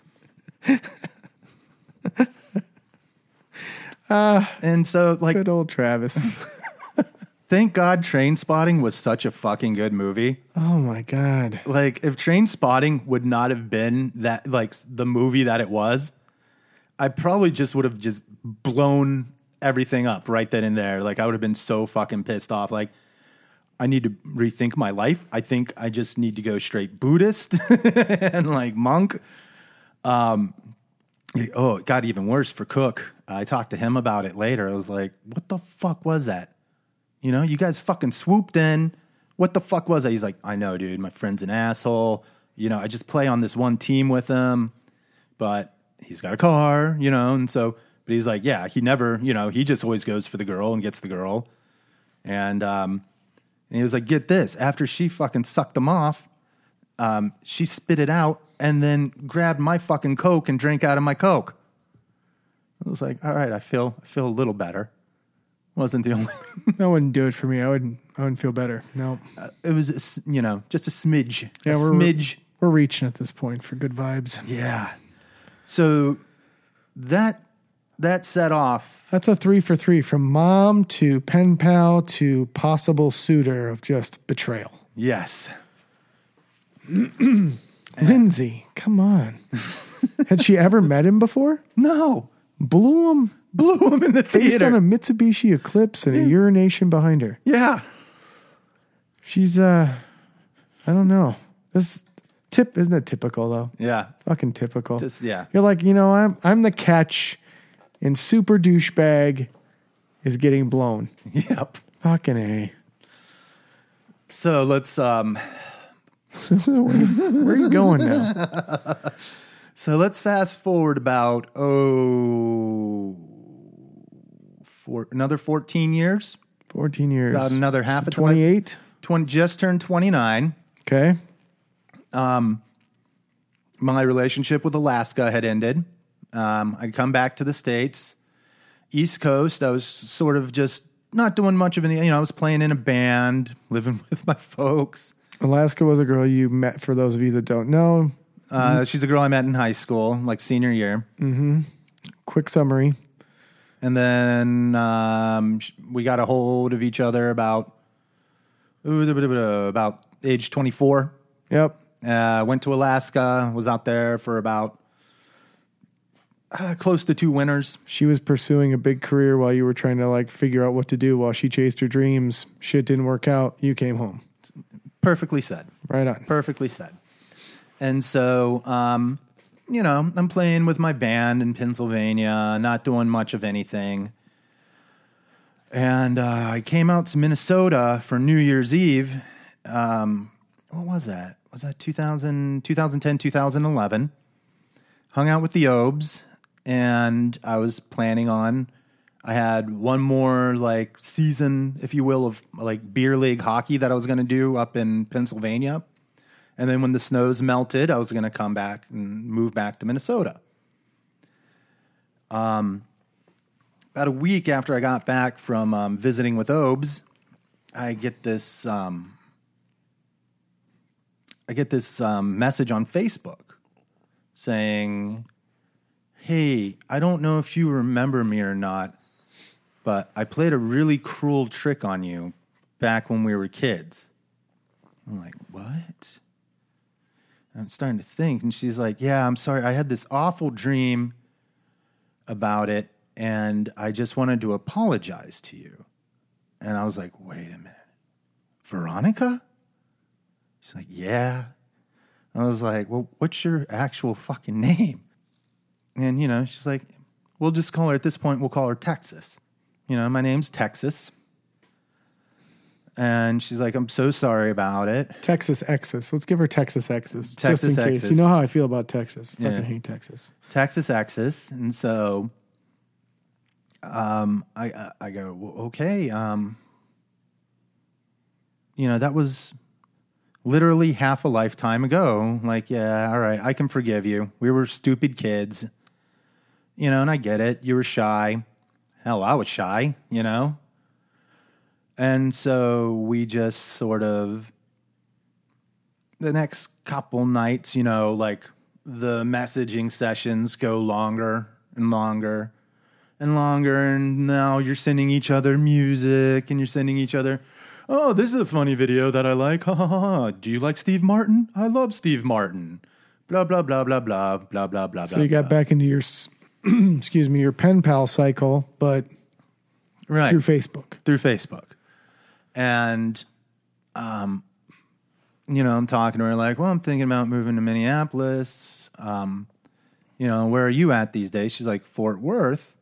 And so like Good old Travis. thank God Trainspotting was such a fucking good movie. oh my God. Like if Trainspotting would not have been that like the movie that it was, I probably just would have just blown everything up right then and there. Like I would have been so fucking pissed off. Like I need to rethink my life. I think I just need to go straight Buddhist and like monk. Um, oh, it got even worse for Cook. I talked to him about it later. I was like, "What the fuck was that?" You know, you guys fucking swooped in. What the fuck was that? He's like, I know, dude. My friend's an asshole. You know, I just play on this one team with him, but he's got a car, you know, and so, but he's like, yeah, he never, you know, he just always goes for the girl and gets the girl. And, um, and he was like, get this. After she fucking sucked him off, um, she spit it out and then grabbed my fucking Coke and drank out of my Coke. I was like, all right, I feel, I feel a little better. Wasn't the only, That wouldn't do it for me. I wouldn't. I wouldn't feel better. No, it was, you know, just a smidge, Yeah, a we're- smidge. we're reaching at this point for good vibes. Yeah. So that that set off. That's a three for three from mom to pen pal to possible suitor of just betrayal. Yes. Lindsay, come on. Had she ever met him before? No. Blew him Blew him in the based on a Mitsubishi Eclipse and a urination behind her. yeah. She's uh I don't know. This tip isn't it typical though? Yeah. Fucking typical. Just yeah. You're like, you know, I'm I'm the catch and super douchebag is getting blown. Yep. Fucking A. So let's um Where are you going now? so let's fast forward about oh for another 14 years. 14 years. About another half a twenty 28. 20 just turned 29. Okay. Um my relationship with Alaska had ended. Um, I'd come back to the States, East Coast. I was sort of just not doing much of any, you know, I was playing in a band, living with my folks. Alaska was a girl you met for those of you that don't know. Uh, She's a girl I met in high school, like senior year. Quick summary. And then um, we got a hold of each other about, about age 24. Yep. Uh, went to Alaska, was out there for about uh, close to two winters. She was pursuing a big career while you were trying to like figure out what to do while she chased her dreams. Shit didn't work out. You came home. Perfectly said. Right on. Perfectly said. And so, um, you know, I'm playing with my band in Pennsylvania, not doing much of anything. And uh, I came out to Minnesota for New Year's Eve. Um, what was that? Was that 2000, 2010, 2011? Hung out with the Obes, and I was planning on. I had one more like season, if you will, of like beer league hockey that I was going to do up in Pennsylvania. And then when the snows melted, I was going to come back and move back to Minnesota. Um, about a week after I got back from um, visiting with Obes, I get this um, I get this um, message on Facebook saying, "Hey, I don't know if you remember me or not, but I played a really cruel trick on you back when we were kids." I'm like, "What?" I'm starting to think, and she's like, "Yeah, I'm sorry. I had this awful dream about it, and I just wanted to apologize to you." And I was like, "Wait a minute, Veronica?" She's like, "Yeah." I was like, "Well, what's your actual fucking name?" And you know, she's like, "We'll just call her at this point. We'll call her Texas." You know, my name's Texas. And she's like, "I'm so sorry about it." Texas Exes. Let's give her Texas Exes. Texas just in case. You know how I feel about Texas. Fucking Yeah. hate Texas. Texas Axis, and so um, I I, I go "Well, okay. Um, you know that was literally half a lifetime ago. Like, yeah, all right, I can forgive you. We were stupid kids, you know, and I get it. You were shy. Hell, I was shy, you know. And so we just sort of the next couple nights, you know, like the messaging sessions go longer and longer and longer. And now you're sending each other music and you're sending each other, oh, this is a funny video that I like. Ha ha ha. Do you like Steve Martin? I love Steve Martin. Blah, blah, blah, blah, blah, blah, blah, blah. So you got back into your, s- excuse me, your pen pal cycle, but right. through Facebook. through Facebook. And, um, you know, I'm talking to her like, well, I'm thinking about moving to Minneapolis. Um, you know, where are you at these days? She's like, Fort Worth.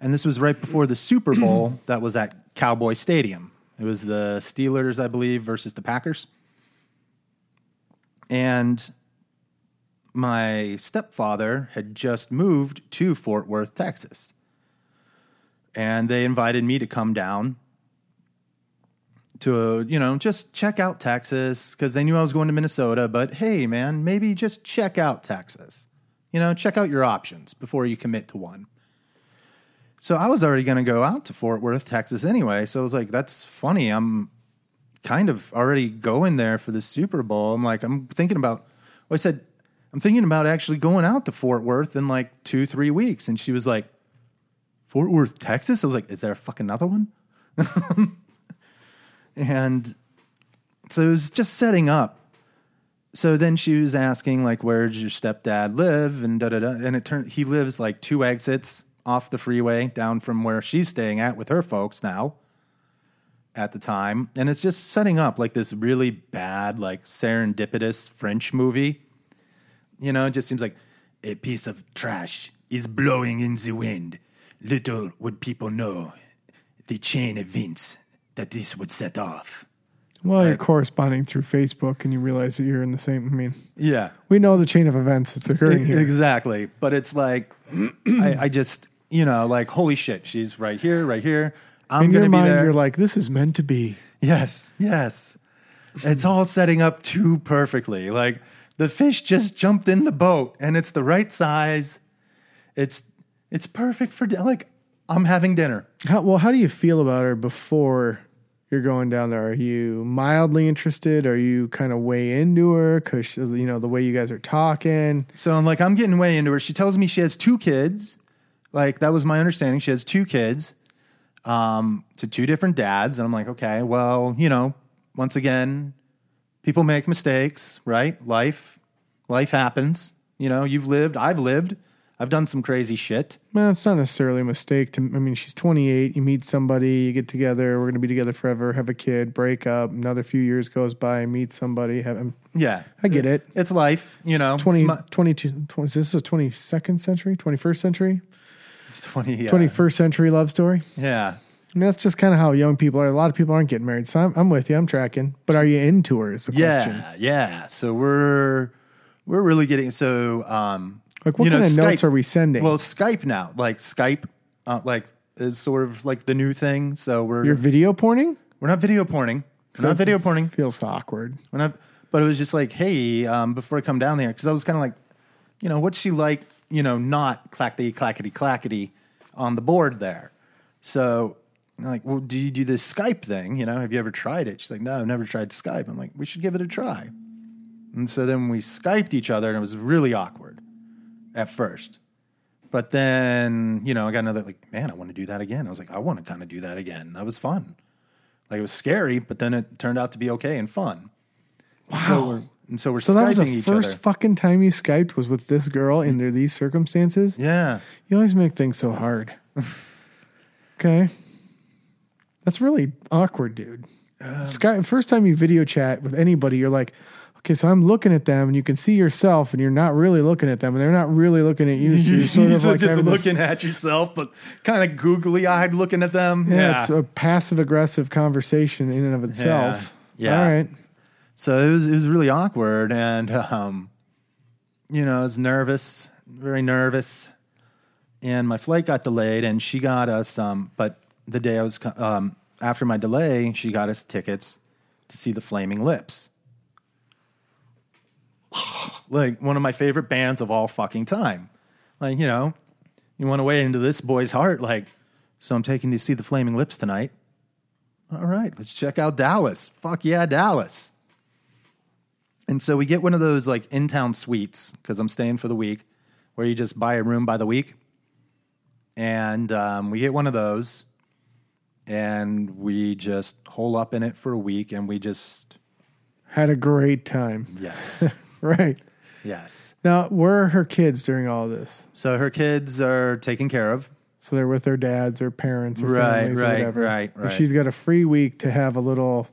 And this was right before the Super Bowl that was at Cowboy Stadium. It was the Steelers, I believe, versus the Packers. And my stepfather had just moved to Fort Worth, Texas. And they invited me to come down to, you know, just check out Texas because they knew I was going to Minnesota. But hey, man, maybe just check out Texas. You know, check out your options before you commit to one. So I was already going to go out to Fort Worth, Texas anyway. So I was like, that's funny. I'm kind of already going there for the Super Bowl. I'm like, I'm thinking about, well, I said, I'm thinking about actually going out to Fort Worth in like two, three weeks. And she was like, Fort Worth, Texas. I was like, is there a fucking another one? and so it was just setting up. So then she was asking, like, where does your stepdad live? And da da da. And it turned, he lives like two exits off the freeway down from where she's staying at with her folks now at the time. And it's just setting up like this really bad, like serendipitous French movie. You know, it just seems like a piece of trash is blowing in the wind. Little would people know the chain events that this would set off. Well, you're corresponding through Facebook and you realize that you're in the same. I mean, Yeah. we know the chain of events that's occurring here. Exactly. But it's like, I, I just, you know, like, holy shit, she's right here, right here. I'm In going your to be mind, there. you're like, this is meant to be. Yes, yes. It's all setting up too perfectly. Like the fish just jumped in the boat and it's the right size. It's it's perfect for di- like I'm having dinner. How, well, how do you feel about her before you're going down there? Are you mildly interested? Are you kind of way into her because you know the way you guys are talking? So I'm like I'm getting way into her. She tells me she has two kids. Like that was my understanding. She has two kids um to two different dads and I'm like, "Okay, well, you know, once again, people make mistakes, right? Life life happens. You know, you've lived, I've lived. I've done some crazy shit. Man, it's not necessarily a mistake. To I mean, she's 28. You meet somebody, you get together. We're going to be together forever. Have a kid, break up. Another few years goes by, meet somebody. Have, I'm- Yeah. I get it. It's life, you know. 20, It's, mu- 22, 20, this is a 22nd century, 21st century, it's 20, yeah. 21st century love story. Yeah. I mean, that's just kind of how young people are. A lot of people aren't getting married. So I'm, I'm with you. I'm tracking. But are you into her? Is the question. Yeah. Yeah. So we're we're really getting so um Like, what you know, kind of notes are we sending? Well, Skype now, like Skype uh, like is sort of like the new thing. So we're You're video porning? we're not video porning. We're not video porning. Feels awkward. We're not but it was just like, hey, um, before I come down there, because I was kind of like, you know, what's she like, you know, not clackety clackety clackety on the board there. So Like, well, do you do this Skype thing? You know, have you ever tried it? She's like, no, I've never tried Skype. I'm like, we should give it a try. And so then we Skyped each other, and it was really awkward at first. But then, you know, I got another like, man, I want to do that again. I was like, I want to kind of do that again. That was fun. Like it was scary, but then it turned out to be okay and fun. Wow. So we're, and so we're So that was the first other. fucking time you Skyped was with this girl under these circumstances? yeah. You always make things so hard. okay. That's really awkward, dude. Um, Sky, first time you video chat with anybody, you're like, okay, so I'm looking at them and you can see yourself and you're not really looking at them and they're not really looking at you. So you're sort of like just having this- looking at yourself, but kind of googly eyed looking at them. yeah, it's a passive aggressive conversation in and of itself. Yeah. All right. So it was it was really awkward, and um, you know, I was nervous, very nervous, and my flight got delayed, and she got us. Um, but the day I was um, after my delay, she got us tickets to see the Flaming Lips, like one of my favorite bands of all fucking time. Like you know, you want to way into this boy's heart, like. So I'm taking you to see the Flaming Lips tonight. All right, let's check out Dallas. Fuck yeah, Dallas. And so we get one of those like in town suites because I'm staying for the week where you just buy a room by the week. And um, we get one of those and we just hole up in it for a week and we just, Had a great time. yes, Right. yes. Now, where are her kids during all this? So her kids are taken care of. So they're with their dads or parents or Right, families or right, whatever. right, right. She's got a free week to have a little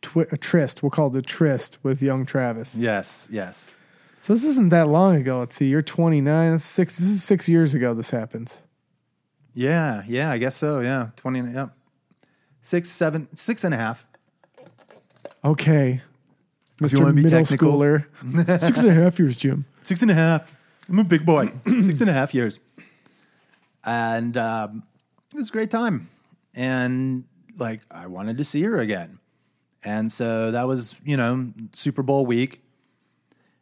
twi- a tryst. We'll call it a tryst with young Travis. Yes, yes. So this isn't that long ago. Let's see, you're 29. Six. This is six years ago. This happens. Yeah, yeah, I guess so. Yeah. 20, yeah. Six, seven, six and a half. Okay, you Mr. wanna be Middle technical. Schooler. six and a half years, Jim. Six and a half. I'm a big boy. Six and a half years. And um, it was a great time. And like, I wanted to see her again. And so that was, you know, Super Bowl week.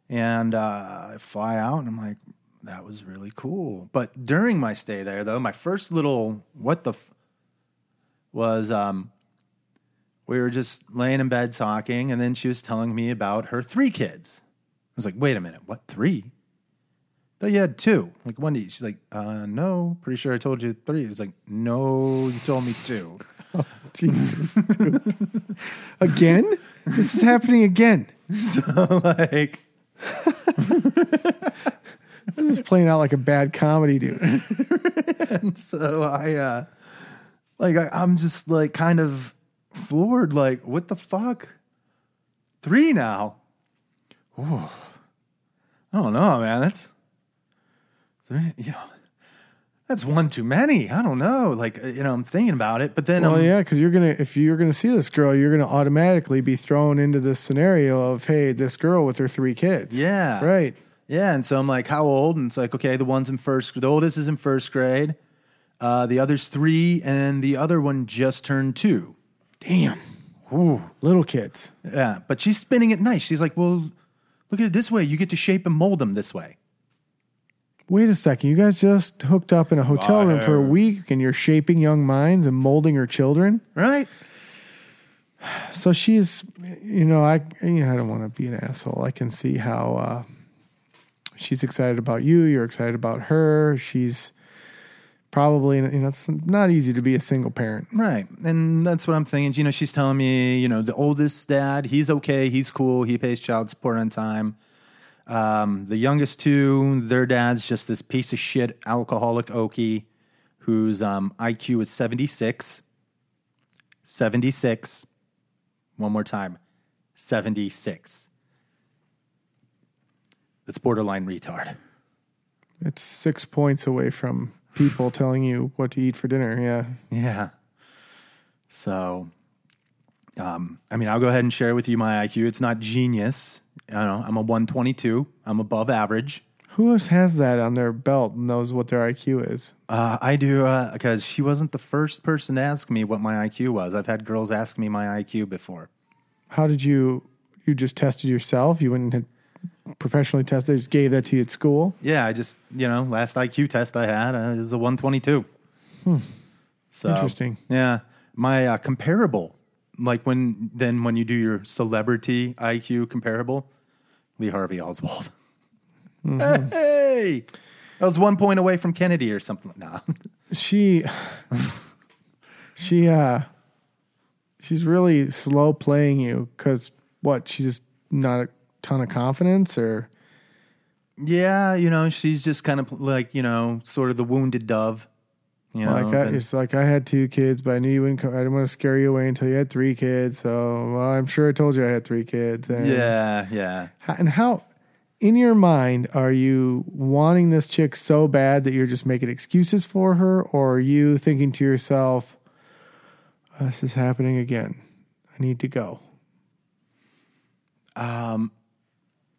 And uh, I fly out and I'm like, that was really cool. But during my stay there, though, my first little what the f- was um, we were just laying in bed talking. And then she was telling me about her three kids. I was like, wait a minute, what, three? thought you had two. Like one each. She's like, uh, no, pretty sure I told you three. It's like, no, you told me two. Jesus, dude. again? This is happening again. so like, This is playing out like a bad comedy, dude. And so I, uh, like, I, I'm just like kind of floored. Like, what the fuck? Three now? Ooh. I don't know, man. That's three. You know, that's one too many. I don't know. Like, uh, you know, I'm thinking about it, but then Well, yeah, because you're gonna if you're gonna see this girl, you're gonna automatically be thrown into this scenario of hey, this girl with her three kids. Yeah. right. Yeah, and so I'm like, how old? And it's like, okay, the one's in first. The oldest is in first grade. Uh, the other's three, and the other one just turned two. Damn, Ooh. little kids. Yeah, but she's spinning it nice. She's like, well, look at it this way. You get to shape and mold them this way. Wait a second, you guys just hooked up in a hotel room for a week, and you're shaping young minds and molding her children. Right? So she's, you know, I, you know, I don't want to be an asshole. I can see how uh, she's excited about you. You're excited about her. She's probably, you know, it's not easy to be a single parent. Right. And that's what I'm thinking. You know, she's telling me, you know, the oldest dad, he's okay. He's cool. He pays child support on time. Um, the youngest two, their dad's just this piece of shit alcoholic Okie whose um, IQ is 76. 76. One more time 76. that's borderline retard. It's six points away from people telling you what to eat for dinner. Yeah. Yeah. So, um, I mean, I'll go ahead and share with you my IQ. It's not genius. I don't know. I'm a 122. I'm above average. Who else has that on their belt and knows what their IQ is? Uh, I do because she wasn't the first person to ask me what my IQ was. I've had girls ask me my IQ before. How did you, you just tested yourself? You went and professionally tested, just gave that to you at school? Yeah, I just you know last IQ test I had uh, is a 122. So Interesting. Yeah, my uh, comparable, like when then when you do your celebrity IQ comparable, Lee Harvey Oswald. Hey, I was one point away from Kennedy or something. No, she she uh she's really slow playing you because what she's just not a ton of confidence or yeah, you know she's just kind of like you know sort of the wounded dove. You know, like I, and- it's like I had two kids, but I knew you wouldn't. Come, I didn't want to scare you away until you had three kids. So well, I'm sure I told you I had three kids. And, yeah, yeah. How- And how, in your mind, are you wanting this chick so bad that you're just making excuses for her, or are you thinking to yourself, "This is happening again. I need to go." Um,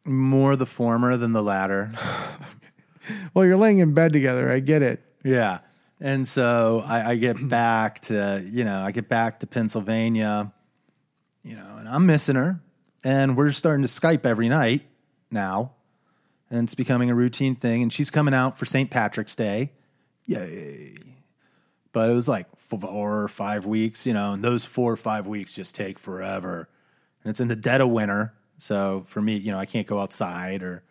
More the former than the latter. Well, you're laying in bed together. I get it. Yeah. And so I, I get back to, you know, I get back to Pennsylvania, you know, and I'm missing her. And we're starting to Skype every night now. And it's becoming a routine thing. And she's coming out for St. Patrick's Day. Yay. But it was like four or five weeks, you know, and those four or five weeks just take forever. And it's in the dead of winter. So for me, you know, I can't go outside or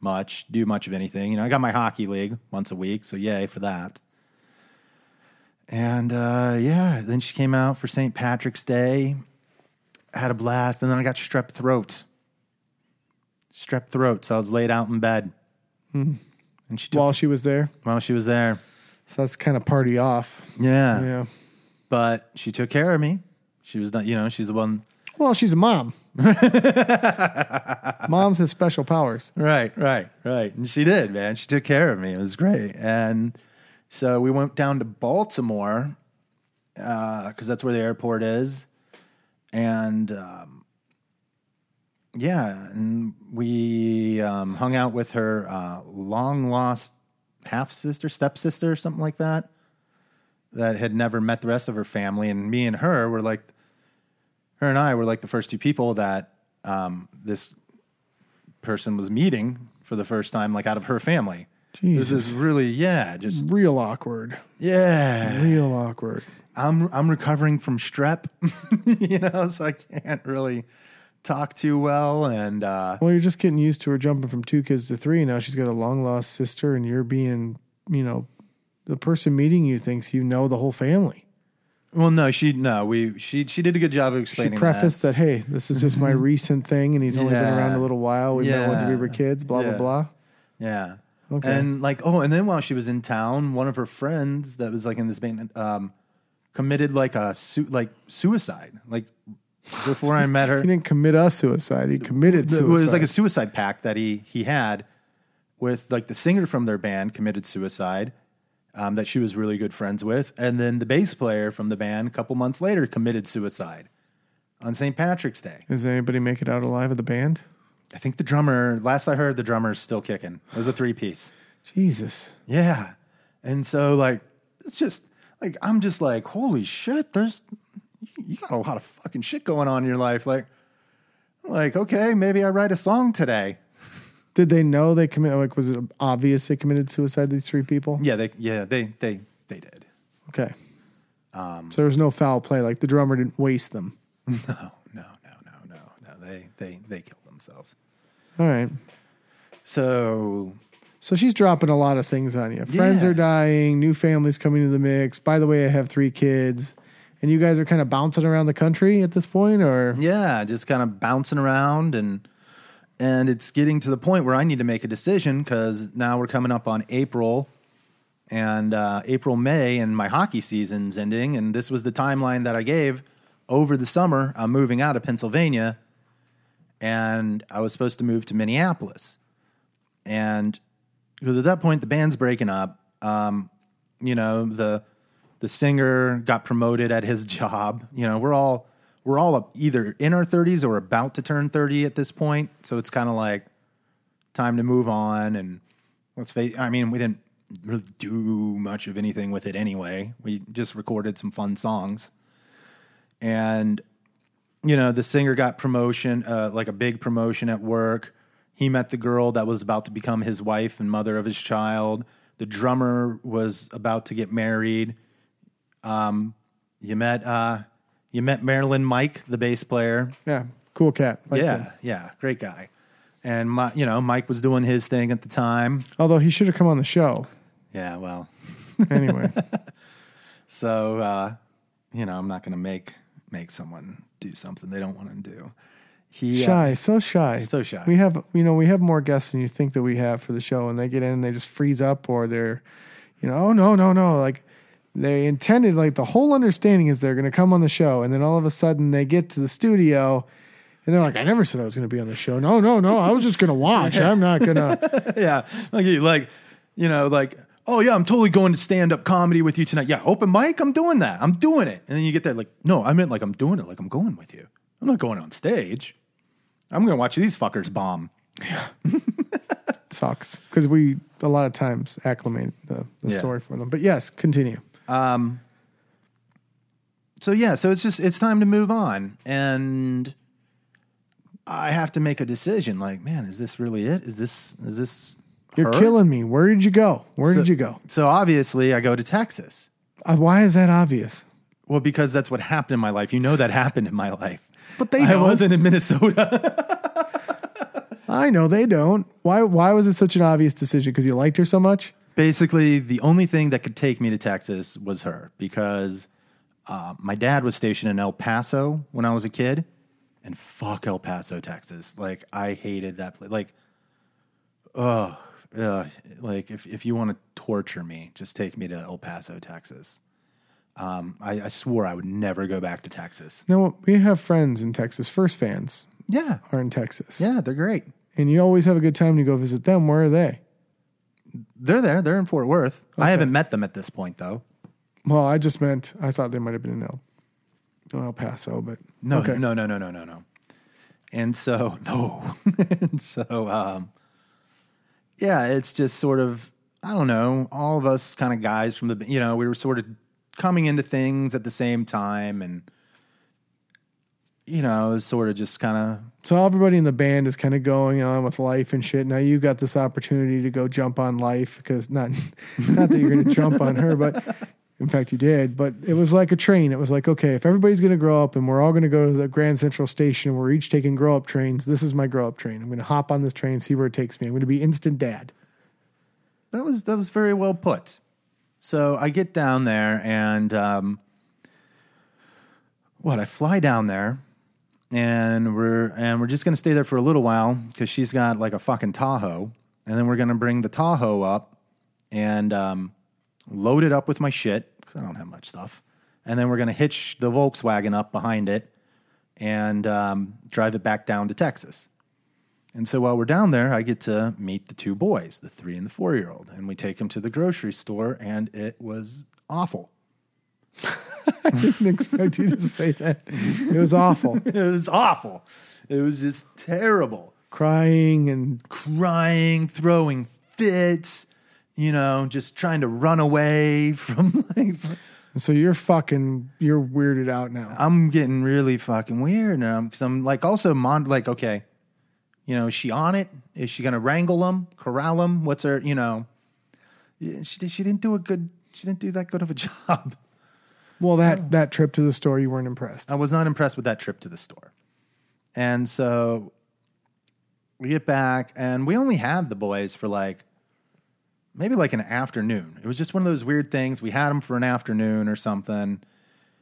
much, do much of anything. You know, I got my hockey league once a week, so yay for that. And uh, yeah, then she came out for St. Patrick's Day, had a blast, and then I got strep throat. Strep throat, so I was laid out in bed. And she While she was there, while she was there. so that's kind of party off. Yeah. Yeah. But she took care of me. She was, not, you know, she's the one. Well, she's a mom. Moms have special powers. Right, right, right. And she did, man. She took care of me. It was great. And so we went down to Baltimore because that's where the airport is. And um, yeah, and we um, hung out with her uh, long lost half sister, stepsister, or something like that, that had never met the rest of her family. And me and her were like, her and I were like the first two people that um, this person was meeting for the first time, like out of her family. This is really, yeah, just Real awkward. yeah. Real awkward. I'm I'm recovering from strep, you know, so I can't really talk too well, and uh, Well, you're just getting used to her jumping from two kids to three. Now she's got a long lost sister, and you're being, you know, the person meeting you thinks you know the whole family. Well, no, she no, we she she did a good job of explaining. She explaining. prefaced that. hey, this is just my recent thing, and he's only been Yeah. around a little while. We met once we were kids. Blah Yeah. blah blah. that. Yeah. Okay. And like, oh, and then while she was in town, one of her friends that was like in this band um, committed like a su- like suicide. Like before I met her, He didn't commit a suicide. He committed it was like a suicide pact that he he had with like the singer from their band committed suicide um, that she was really good friends with, and then the bass player from the band a couple months later committed suicide on St. Patrick's Day. Does anybody make it out alive of the band? I think the drummer. Last I heard, the drummer's still kicking. It was a three piece. Jesus. Yeah, and so like it's just like I'm just like holy shit. There's you got a lot of fucking shit going on in your life. Like like okay, maybe I write a song today. Did they know they committed? Like, was it obvious they committed suicide? These three people. Yeah, they yeah they they they did. Okay. Um, so there was no foul play. Like the drummer didn't waste them. No, no, no, no, no, no. They they they killed themselves. All right. So So she's dropping a lot of things on you. Friends Yeah. are dying, new families coming to the mix. By the way, I have three kids. And you guys are kind of bouncing around the country at this point, or yeah, just kind of bouncing around and and it's getting to the point where I need to make a decision because now we're coming up on April and uh, April May and my hockey season's ending and this was the timeline that I gave over the summer. I'm moving out of Pennsylvania and I was supposed to move to Minneapolis and because at that point the band's breaking up. Um, you know the the singer got promoted at his job. You know we're all we're all either in our 30s or about to turn 30 at this point. So it's kind of like time to move on. And let's face, I mean, we didn't really do much of anything with it anyway. We just recorded some fun songs, and you know the singer got promotion, uh, like a big promotion at work. He met the girl that was about to become his wife and mother of his child. The drummer was about to get married. Um, you met uh, you met Marilyn Mike, the bass player. yeah, cool cat. Liked yeah, him. yeah, great guy. And my, you know, Mike was doing his thing at the time. Although he should have come on the show. Yeah, well, Anyway, so uh, you know, I'm not going to make make someone do something they don't want to do. He uh, shy, so shy, so shy. We have, you know, we have more guests than you think that we have for the show, and they get in and they just freeze up, or they're, you know, oh no, no, no, like they intended, like the whole understanding is they're going to come on the show, and then all of a sudden they get to the studio. And they're like, I never said I was going to be on the show. No, no, no. I was just going to watch. I'm not going to. yeah, like you, like you know, like oh yeah, I'm totally going to stand up comedy with you tonight. Yeah, open mic, I'm doing that. I'm doing it. And then you get that like, no, I meant like I'm doing it, like I'm going with you. I'm not going on stage. I'm going to watch these fuckers bomb. Sucks because we a lot of times acclimate the, the Yeah. story for them. But yes, continue. So yeah, so it's just it's time to move on, and I have to make a decision. Like, man, is this really it? Is this is this? You're her? killing me. Where did you go? Where So- did you go? So obviously, I go to Texas. Uh, why is that obvious? Well, because that's what happened in my life. You know that happened in my life. But they I don't. wasn't in Minnesota. I know they don't. Why? Why was it such an obvious decision? Because you liked her so much. Basically, the only thing that could take me to Texas was her because uh, my dad was stationed in El Paso when I was a kid, and fuck El Paso, Texas. Like I hated that place. Like, oh, uh, like if if you want to torture me, just take me to El Paso, Texas. Um, I, I swore I would never go back to Texas. No, we have friends in Texas. First fans Yeah, are in Texas. yeah, they're great. and you always have a good time you go visit them. Where are they? They're there. They're in Fort Worth. I haven't met them at this point, though. Well, I just meant I thought they might have been in El, El Paso, but No, okay. no, no, no, no, no, no. And so, no. and so, um, yeah, it's just sort of, I don't know, all of us kind of guys from the, you know, we were sort of coming into things at the same time and, you know, it was sort of just kind of, So everybody in the band is kind of going on with life and shit. Now you got this opportunity to go jump on life because not not that you're going to jump on her, but In fact, you did, but it was like a train. It was like, okay, if everybody's going to grow up and we're all going to go to the Grand Central Station and we're each taking grow up trains, this is my grow up train. I'm going to hop on this train, see where it takes me. I'm going to be instant dad. That was that was very well put. So I get down there and um, what I fly down there and we're and we're just gonna stay there for a little while because she's got like a fucking Tahoe, and then we're gonna bring the Tahoe up and um, load it up with my shit because I don't have much stuff, and then we're gonna hitch the Volkswagen up behind it and um, drive it back down to Texas. And so while we're down there, I get to meet the two boys, the three and the four year old, and we take them to the grocery store, and it was awful. I didn't expect you to say that. It was awful. It was awful. It was just terrible. Crying and Crying, throwing fits, you know, just trying to run away from like. so you're fucking, you're weirded out now. I'm getting really fucking weird now because I'm like also mon like okay, you know, is she on it? Is she gonna wrangle them, corral them? What's her, you know? Yeah, She she didn't do a good. She didn't do that good of a job. Well, that, that trip to the store, you weren't impressed. I was not impressed with that trip to the store. And so we get back, and we only had the boys for like maybe like an afternoon. It was just one of those weird things. We had them for an afternoon or something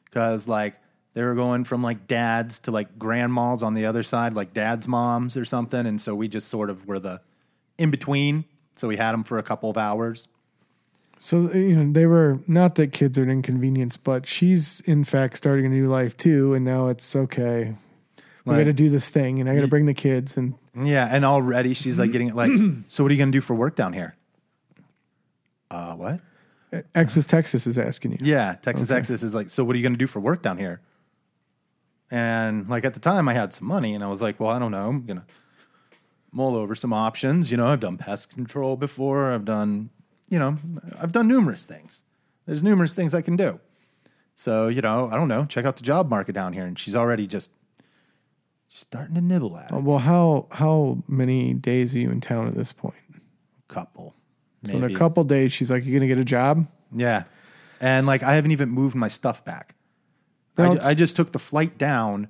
because like they were going from like dads to like grandmas on the other side, like dad's moms or something. And so we just sort of were the in between. So we had them for a couple of hours. So, you know, they were not that kids are an inconvenience, but she's in fact starting a new life too. And now it's okay. We Like- got to do this thing and I got to bring the kids. And Yeah, and already she's like getting it like, so what are you going to do for work down here? Uh, what? Exes Texas is asking you. Yeah, Texas Texas is like, so what are you going to do for work down here? And like at the time, I had some money, and I was like, well, I don't know, I'm gonna mull over some options. You know, I've done pest control before. I've done, you know, I've done numerous things. There's numerous things I can do. So you know, I don't know. Check out the job market down here, and she's already just starting to nibble at uh, it. Well, how how many days are you in town at this point? couple, So in a couple days, she's like, "You're gonna get a job?" Yeah. And like I haven't even moved my stuff back. No, I, ju- I just took the flight down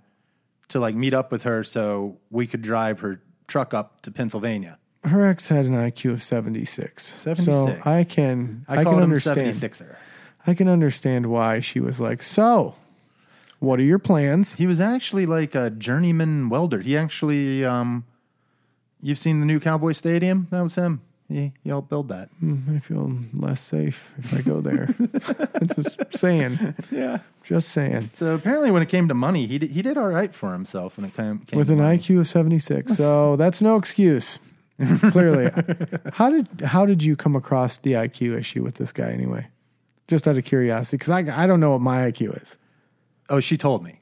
to like meet up with her so we could drive her truck up to Pennsylvania. Her ex had an IQ of seventy six. So I can I, I, can understand. 76er. I can understand why she was like, "So, what are your plans?" He was actually like a journeyman welder. He actually um you've seen the new Cowboy Stadium? That was him. He, he helped build that. I feel less safe if I go there. just saying. Yeah. Just saying. So apparently when it came to money, he did, he did all right for himself when it came, came With an money. IQ of 76. So that's no excuse. Clearly. How did how did you come across the IQ issue with this guy anyway? Just out of curiosity cuz I I don't know what my IQ is. Oh, she told me.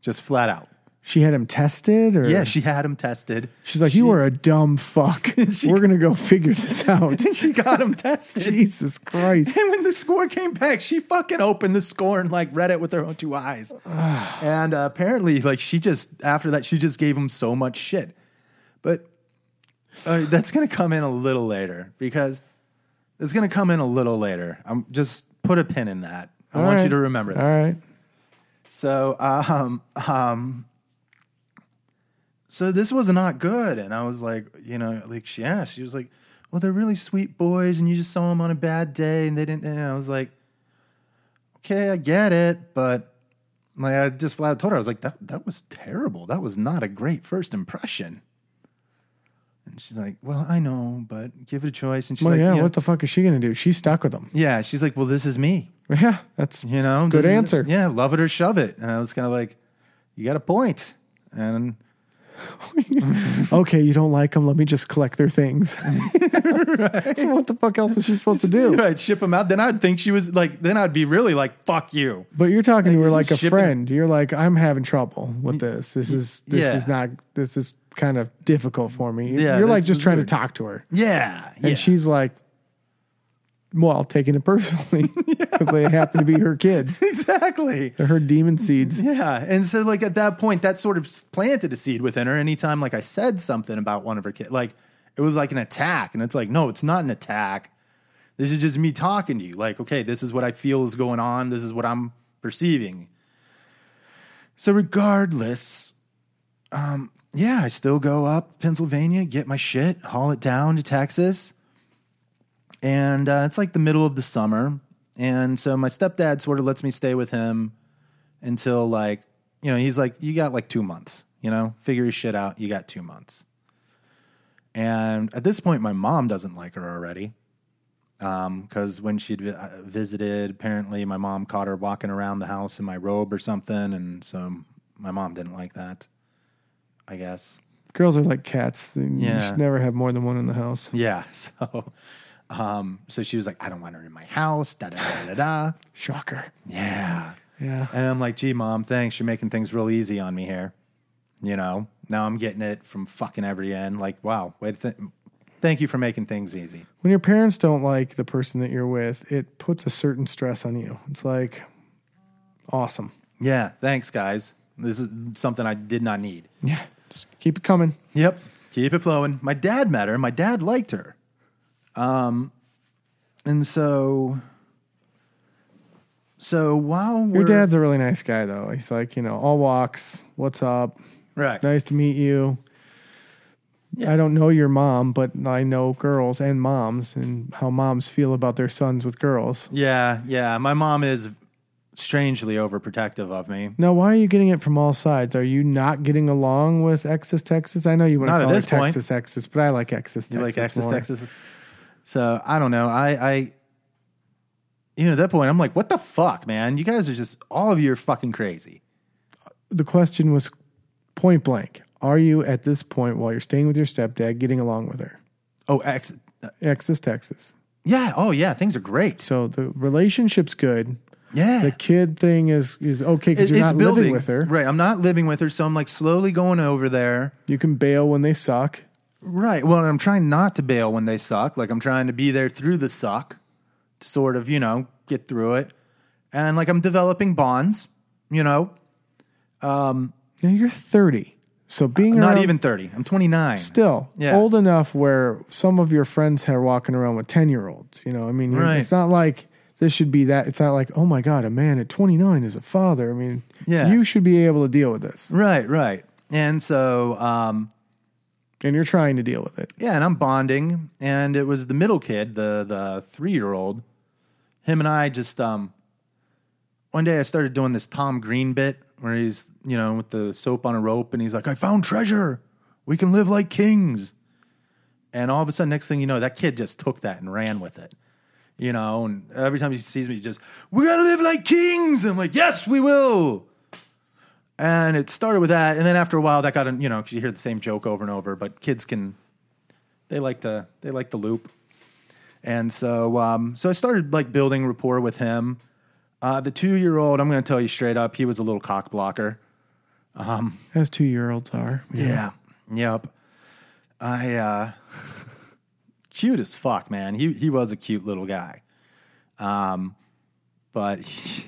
Just flat out. She had him tested or Yeah, she had him tested. She's like, "You are a dumb fuck. We're going to go figure this out." And she got him tested. Jesus Christ. And when the score came back, she fucking opened the score and like read it with her own two eyes. and uh, apparently, like she just after that, she just gave him so much shit. But uh, that's gonna come in a little later because it's gonna come in a little later. I'm just put a pin in that. I All want you to remember that. All right. So, um, um, so this was not good. And I was like, you know, like she asked, she was like, well, they're really sweet boys and you just saw them on a bad day and they didn't, and I was like, okay, I get it. But like, I just flat out told her, I was like, that, that was terrible. That was not a great first impression. And she's like, well, I know, but give it a choice. And she's Well, like, yeah, you know- what the fuck is she going to do? She's stuck with him. yeah, she's like, well, this is me. Yeah, that's You know, Good this is- answer. yeah, love it or shove it. And I was kind of like, you got a point. And okay. You don't like them? Let me just collect their things. What the fuck else is she supposed to do? I'd ship them out. Then I'd think she was like, then I'd be really like, fuck you. But you're talking to her like a shipping- friend. You're like, I'm having trouble with this. This is this yeah. is not. This is kind of difficult for me. Yeah, you're like this just is trying weird. to talk to her, Yeah. and yeah. she's like, well, taking it personally because they happen to be her kids. exactly. They're her demon seeds. Yeah. And so, like, at that point, that sort of planted a seed within her. Anytime, like, I said something about one of her kids, like, it was like an attack. And it's like, no, it's not an attack. This is just me talking to you. Like, okay, this is what I feel is going on. This is what I'm perceiving. So, regardless, um, yeah, I still go up Pennsylvania, get my shit, haul it down to Texas. And uh, it's like the middle of the summer. And so my stepdad sort of lets me stay with him until like, you know, he's like, you got like two months, you know, figure your shit out. You got two months. And at this point, my mom doesn't like her already. Because when she'd vi- uh, visited, apparently my mom caught her walking around the house in my robe or something. And so my mom didn't like that, I guess. Girls are like cats. and You Yeah. should never have more than one in the house. Yeah. So, um, so she was like, I don't want her in my house. Da da da da da. Shocker. Yeah. Yeah. And I'm like, gee, mom, thanks. You're making things real easy on me here. You know, now I'm getting it from fucking every end. Like, wow, wait, th- thank you for making things easy. When your parents don't like the person that you're with, it puts a certain stress on you. It's like awesome. Yeah. Thanks, guys. This is something I did not need. Yeah. Just keep it coming. Yep. Keep it flowing. My dad met her. My dad liked her. Um, and so, so while Your dad's a really nice guy, though. He's like, you know, all walks. What's up? right, Nice to meet you. Yeah. I don't know your mom, but I know girls and moms and how moms feel about their sons with girls. yeah, yeah. My mom is strangely overprotective of me. Now, why are you getting it from all sides? Are you not getting along with Exis Texas? I know you want Not to call it. Texas Exis, but I like Exis You like Texas Texas, more. Texas. So I don't know. I, I, you know, at that point, I'm like, what the fuck, man? You guys are just all of you are fucking crazy. The question was point blank: Are you at this point, while you're staying with your stepdad, getting along with her? Oh, ex, uh, Exis Texas. yeah. Oh, yeah. Things are great. So the relationship's good. Yeah. The kid thing is is okay because It- you're not building living with her. right? I'm not living with her, so I'm like slowly going over there. You can bail when they suck. Right. Well, I'm trying not to bail when they suck. Like I'm trying to be there through the suck to sort of, you know, get through it. And like I'm developing bonds, you know. Now you're 30, so being Not around- even 30. I'm 29. still Yeah. old enough where some of your friends are walking around with 10 year olds. You know, I mean, Right. it's not like this should be that. It's not like, oh my God, a man at 29 is a father. I mean, Yeah. you should be able to deal with this. Right, right. And so um And you're trying to deal with it. yeah, and I'm bonding and it was the middle kid, the the 3-year-old. Him and I just um one day I started doing this Tom Green bit where he's, you know, with the soap on a rope and he's like, "I found treasure. We can live like kings." And all of a sudden next thing you know, that kid just took that and ran with it. You know, and every time he sees me, he just, "We got to live like kings." And I'm like, "Yes, we will." And it started with that, and then after a while, that got, you know, because you hear the same joke over and over. But kids can, they like to, they like the loop, and so, um, so I started like building rapport with him. Uh, the two-year-old, I'm going to tell you straight up, he was a little cock blocker. As two year olds are. Yeah. Yep. I uh cute as fuck, man. He he was a cute little guy. Um but he,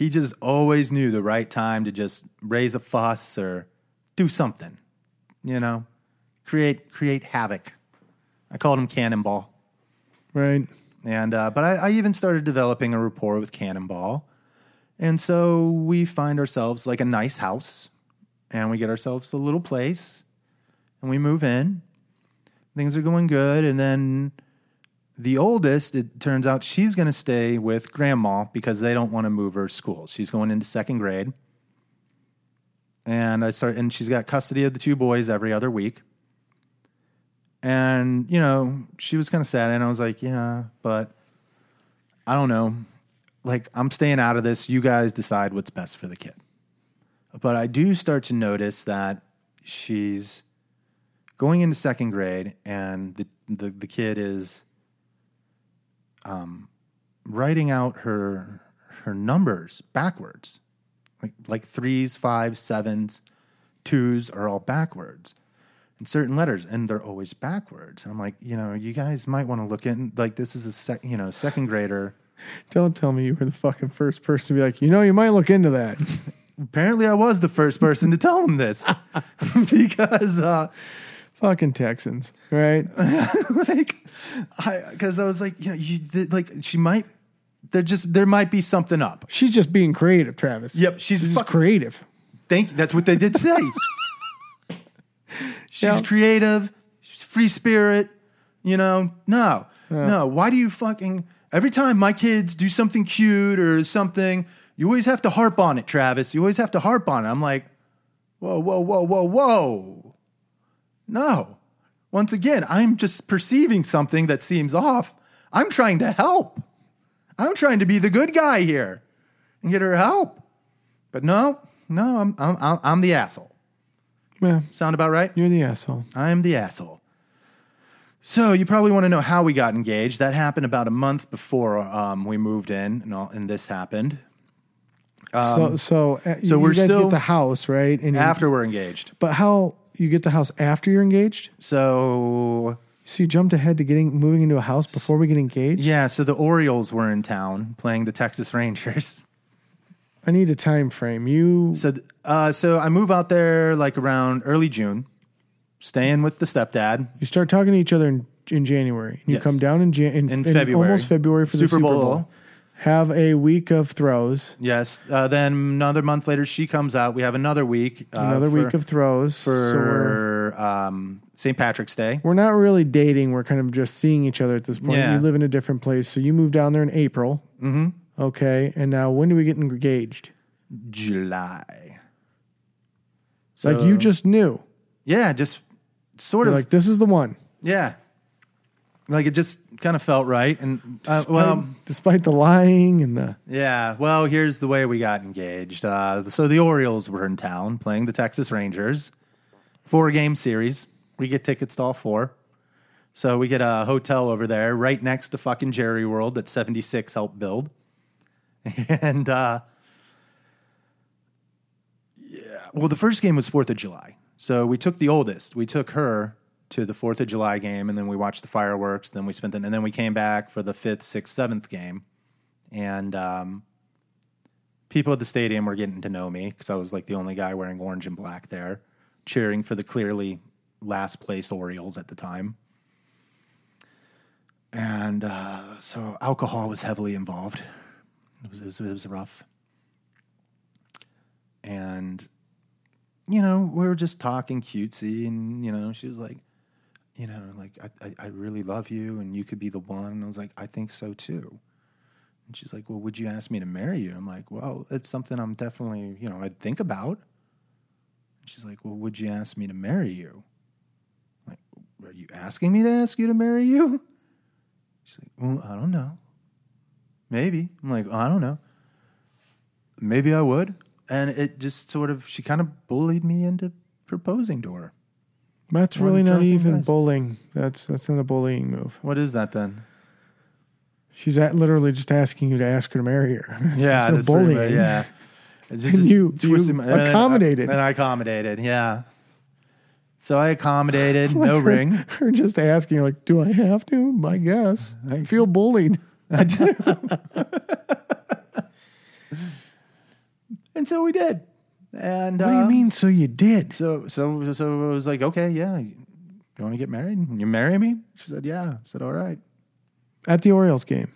he just always knew the right time to just raise a fuss or do something. You know? Create create havoc. I called him Cannonball. Right. And uh, but I, I even started developing a rapport with Cannonball, and so we find ourselves like a nice house, and we get ourselves a little place, and we move in. Things are going good, and then the oldest, it turns out she's going to stay with grandma because they don't want to move her school. She's going into second grade, and I start, and she's got custody of the two boys every other week. And, you know, she was kind of sad. And I was like, yeah, but I don't know. Like, I'm staying out of this. You guys decide what's best for the kid. But I do start to notice that she's going into second grade and the, the, the kid is um, writing out her, her numbers backwards. Like, like threes, fives, sevens, twos are all backwards and certain letters and they're always backwards and i'm like you know you guys might want to look in like this is a sec, you know second grader Don't tell me you were the fucking first person to be like, you know, you might look into that. apparently i was the first person to tell him this because uh Fucking Texans, right? like, because I was like, you know, you th- like she might. There just there might be something up. She's just being creative, Travis. Yep, she's just fuck- creative. Thank you. That's what they did say. She's Yeah. creative. She's free spirit. You know, no, no. Why do you fucking every time my kids do something cute or something, you always have to harp on it, Travis. You always have to harp on it. I'm like, whoa, whoa, whoa, whoa, whoa. No. Once again, I'm just perceiving something that seems off. I'm trying to help. I'm trying to be the good guy here and get her help. But no, no, I'm I'm I'm, I'm the asshole. Yeah, Sound about right? you're the asshole. I am the asshole. So you probably want to know how we got engaged. That happened about a month before um, we moved in, and, all, and this happened so, so, uh, so you we're guys still- get the house, right? And after we're engaged. but how you get the house after you're engaged? So So you jumped ahead to getting moving into a house before we get engaged. yeah, so the Orioles were in town playing the Texas Rangers. I need a time frame. You So uh, so I move out there like around early June, staying with the stepdad. you start talking to each other in, in January. You Yes. come down in, Jan- in, In February. almost February for the Super Bowl. Have a week of throws. Yes. Uh, then another month later, she comes out. We have another week. Uh, Another for- week of throws. so for um, St. Patrick's Day. we're not really dating. We're kind of just seeing each other at this point. Yeah. You live in a different place, so you moved down there in April. Mm-hmm. Okay, and now when do we get engaged? July. like you just knew. Yeah, just sort You're of. like, this is the one. yeah. Like it just kind of felt right. And uh, Despite, well, despite the lying and the yeah. Well, here's the way we got engaged. Uh, so the Orioles were in town playing the Texas Rangers. Four game series. We get tickets to all four. So we get a hotel over there right next to fucking Jerry World that 76 helped build. And uh yeah, well the first game was 4th of July. So we took the oldest. We took her to the 4th of July game and then we watched the fireworks, then we spent the, and then we came back for the 5th, 6th, 7th game. And um people at the stadium were getting to know me because I was like the only guy wearing orange and black there, cheering for the clearly last place Orioles at the time. And uh, so alcohol was heavily involved. It was, it was, it was rough. And, you know, we were just talking cutesy, and, you know, she was like, you know, like, I, I, I really love you, and you could be the one. And I was like, I think so too. And she's like, Well, would you ask me to marry you? I'm like, Well, it's something I'm definitely, you know, I'd think about. She's like, Well, would you ask me to marry you? I'm like, are you asking me to ask you to marry you? She's like, Well, I don't know. Maybe. I'm like, I don't know. Maybe I would. And it just sort of, she kind of bullied me into proposing to her. That's One really not even guys. bullying. That's that's not a bullying move. What is that then? She's at, literally just asking you to ask her to marry her. Yeah, There's that's no bullying. much- yeah. It's just- And you- you my- and I- accommodated. And I accommodated, yeah. So I accommodated, no Her- ring. Her just asking, you're like, do I have to? My guess. I feel bullied. I do. and so we did. And What do you uh, mean? So you did? So so so it was like, okay, yeah. You want to get married? You marry me? She said, yeah. I said, all right. At the Orioles game.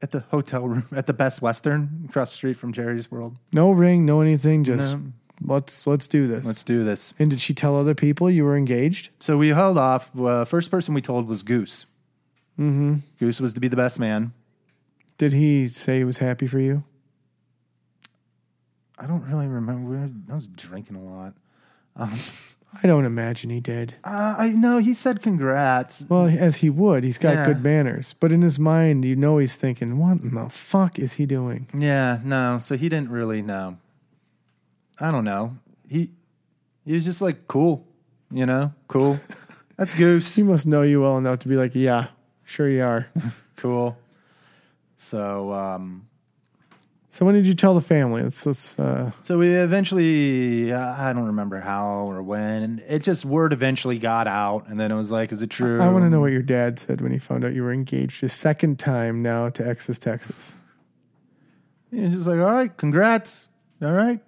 At the hotel room at the Best Western across the street from Jerry's World. No ring, no anything. Just No. let's let's do this. Let's do this. and did she tell other people you were engaged? So we held off. Uh, first person we told was Goose. Mm-hmm. Goose was to be the best man. Did he say he was happy for you? I don't really remember. I was drinking a lot. I don't imagine he did. Uh, I know he said congrats. Well, as he would, he's got Yeah. good manners. But in his mind, you know he's thinking, "What in the fuck is he doing?" Yeah, no. So he didn't really know. I don't know. He he was just like cool, you know, cool. That's Goose. He must know you well enough to be like, "Yeah, sure you are." cool. So um, so when did you tell the family? Let's. Uh, so we eventually uh, I don't remember how or when. It just word eventually got out, and then it was like, is it true? I want to know what your dad said when he found out you were engaged a second time now to Exes, Texas. He's just like, all right, congrats. All right.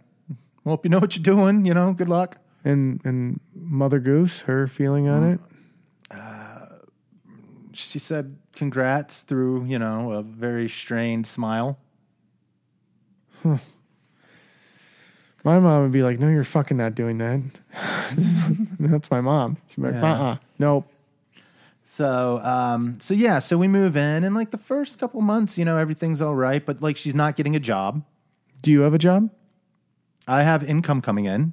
Hope you know what you're doing. You know, good luck. And and Mother Goose, her feeling on it. She said congrats through, you know, a very strained smile. My mom would be like, "No, you're fucking not doing that." That's my mom. She'd be like, Yeah. "Uh, uh nope." So, um, so yeah, so we move in, and like the first couple months, you know, everything's all right, but like she's not getting a job. Do you have a job? I have income coming in.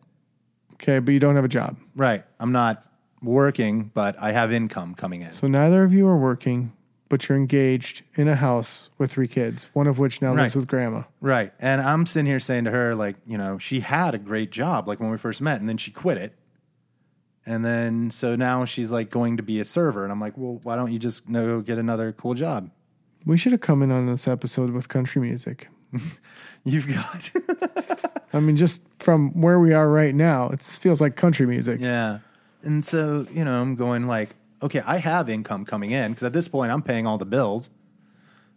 Okay, but you don't have a job. Right. I'm not working, but I have income coming in. So neither of you are working, but you're engaged in a house with three kids, one of which now lives with grandma. Right. And I'm sitting here saying to her, like, you know, she had a great job, like when we first met, and then she quit it. And then, so now she's like going to be a server. And I'm like, well, why don't you just go get another cool job? We should have come in on this episode with country music. You've got, I mean, just from where we are right now, it just feels like country music. yeah. And so, you know, I'm going like, okay, I have income coming in because at this point I'm paying all the bills.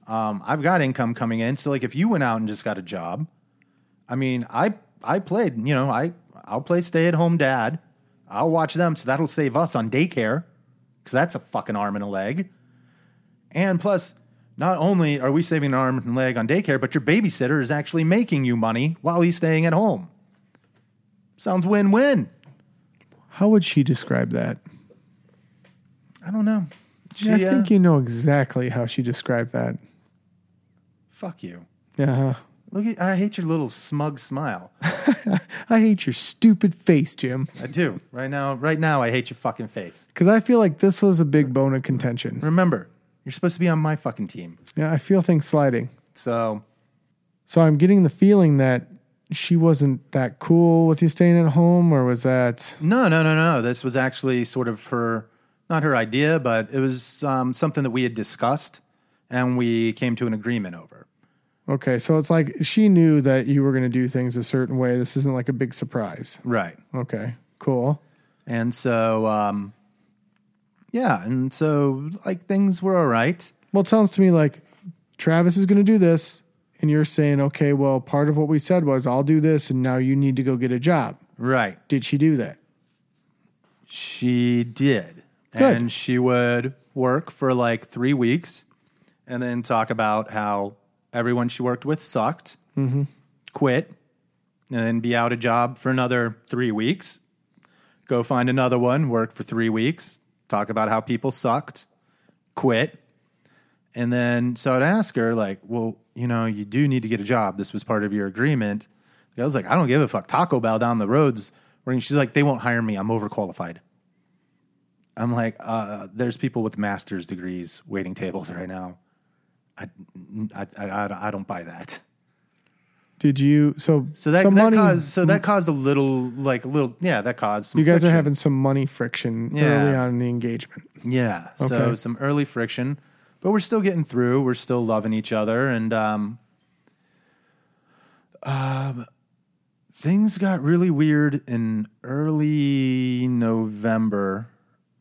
Um, I've got income coming in. So, like, if you went out and just got a job, I mean, I I played, you know, I I'll play stay at home dad. I'll watch them, so that'll save us on daycare because that's a fucking arm and a leg. And plus, not only are we saving an arm and leg on daycare, but your babysitter is actually making you money while he's staying at home. Sounds win win. How would she describe that? I don't know. She, Yeah, I uh, think you know exactly how she described that. fuck you. Yeah. Look, at, I hate your little smug smile. I hate your stupid face, Jim. I do. Right now, right now, I hate your fucking face. Because I feel like this was a big bone of contention. Remember, you're supposed to be on my fucking team. Yeah, I feel things sliding. So, So I'm getting the feeling that she wasn't that cool with you staying at home, or was that no, no, no, no. This was actually sort of her, not her idea, but it was um, something that we had discussed and we came to an agreement over. okay? So it's like she knew that you were going to do things a certain way. This isn't like a big surprise. Right. Okay, cool. And so, um, yeah. And so, like, things were all right. Well, it sounds to me like Travis is going to do this, and you're saying, okay, well, part of what we said was I'll do this, and now you need to go get a job. Right. Did she do that? She did. Good. And she would work for like three weeks and then talk about how everyone she worked with sucked, mm-hmm. quit, and then be out of a job for another three weeks. Go find another one, work for three weeks, talk about how people sucked, quit. And then, so I'd ask her, like, well, you know, you do need to get a job. This was part of your agreement. I was like, I don't give a fuck. Taco Bell down the roads. She's like, they won't hire me. I'm overqualified. I'm like, uh, there's people with master's degrees waiting tables right now. I, I, I, I don't buy that. Did you? So So that, that money- caused so that caused a little like a little yeah that caused some You guys are having some money friction Yeah. early on in the engagement. yeah so some early friction but we're still getting through we're still loving each other and um, um things got really weird in early November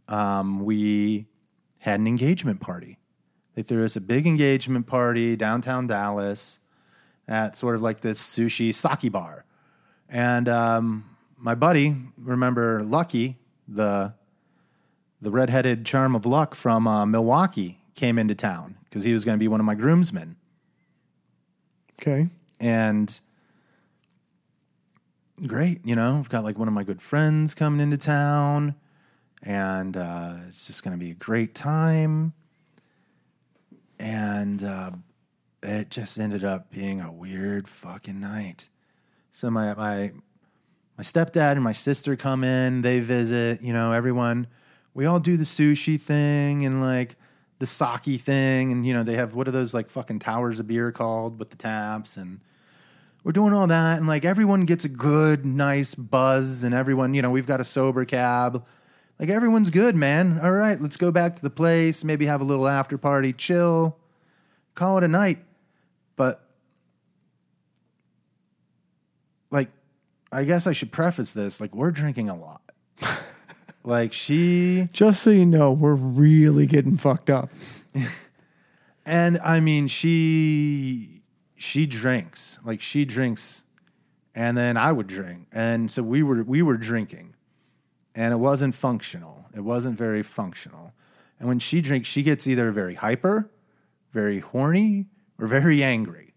um, we had an engagement party they threw us a big engagement party downtown Dallas at sort of like this sushi sake bar and um, my buddy remember Lucky the the redheaded charm of luck from uh, Milwaukee came into town because he was going to be one of my groomsmen. Okay. And great, you know, I've got like one of my good friends coming into town, and uh, it's just going to be a great time. And uh, it just ended up being a weird fucking night. So my my my stepdad and my sister come in, they visit, you know, everyone. We all do the sushi thing and like the sake thing, and you know, they have what are those like fucking towers of beer called with the taps, and we're doing all that, and like everyone gets a good, nice buzz, and everyone, you know, we've got a sober cab. Like everyone's good, man. All right, let's go back to the place, maybe have a little after party, chill, call it a night. But like I guess I should preface this like we're drinking a lot. like she Just so you know, we're really getting fucked up. and I mean she she drinks. Like she drinks and then I would drink. And so we were we were drinking. And it wasn't functional. It wasn't very functional. And when she drinks, she gets either very hyper, very horny, or very angry,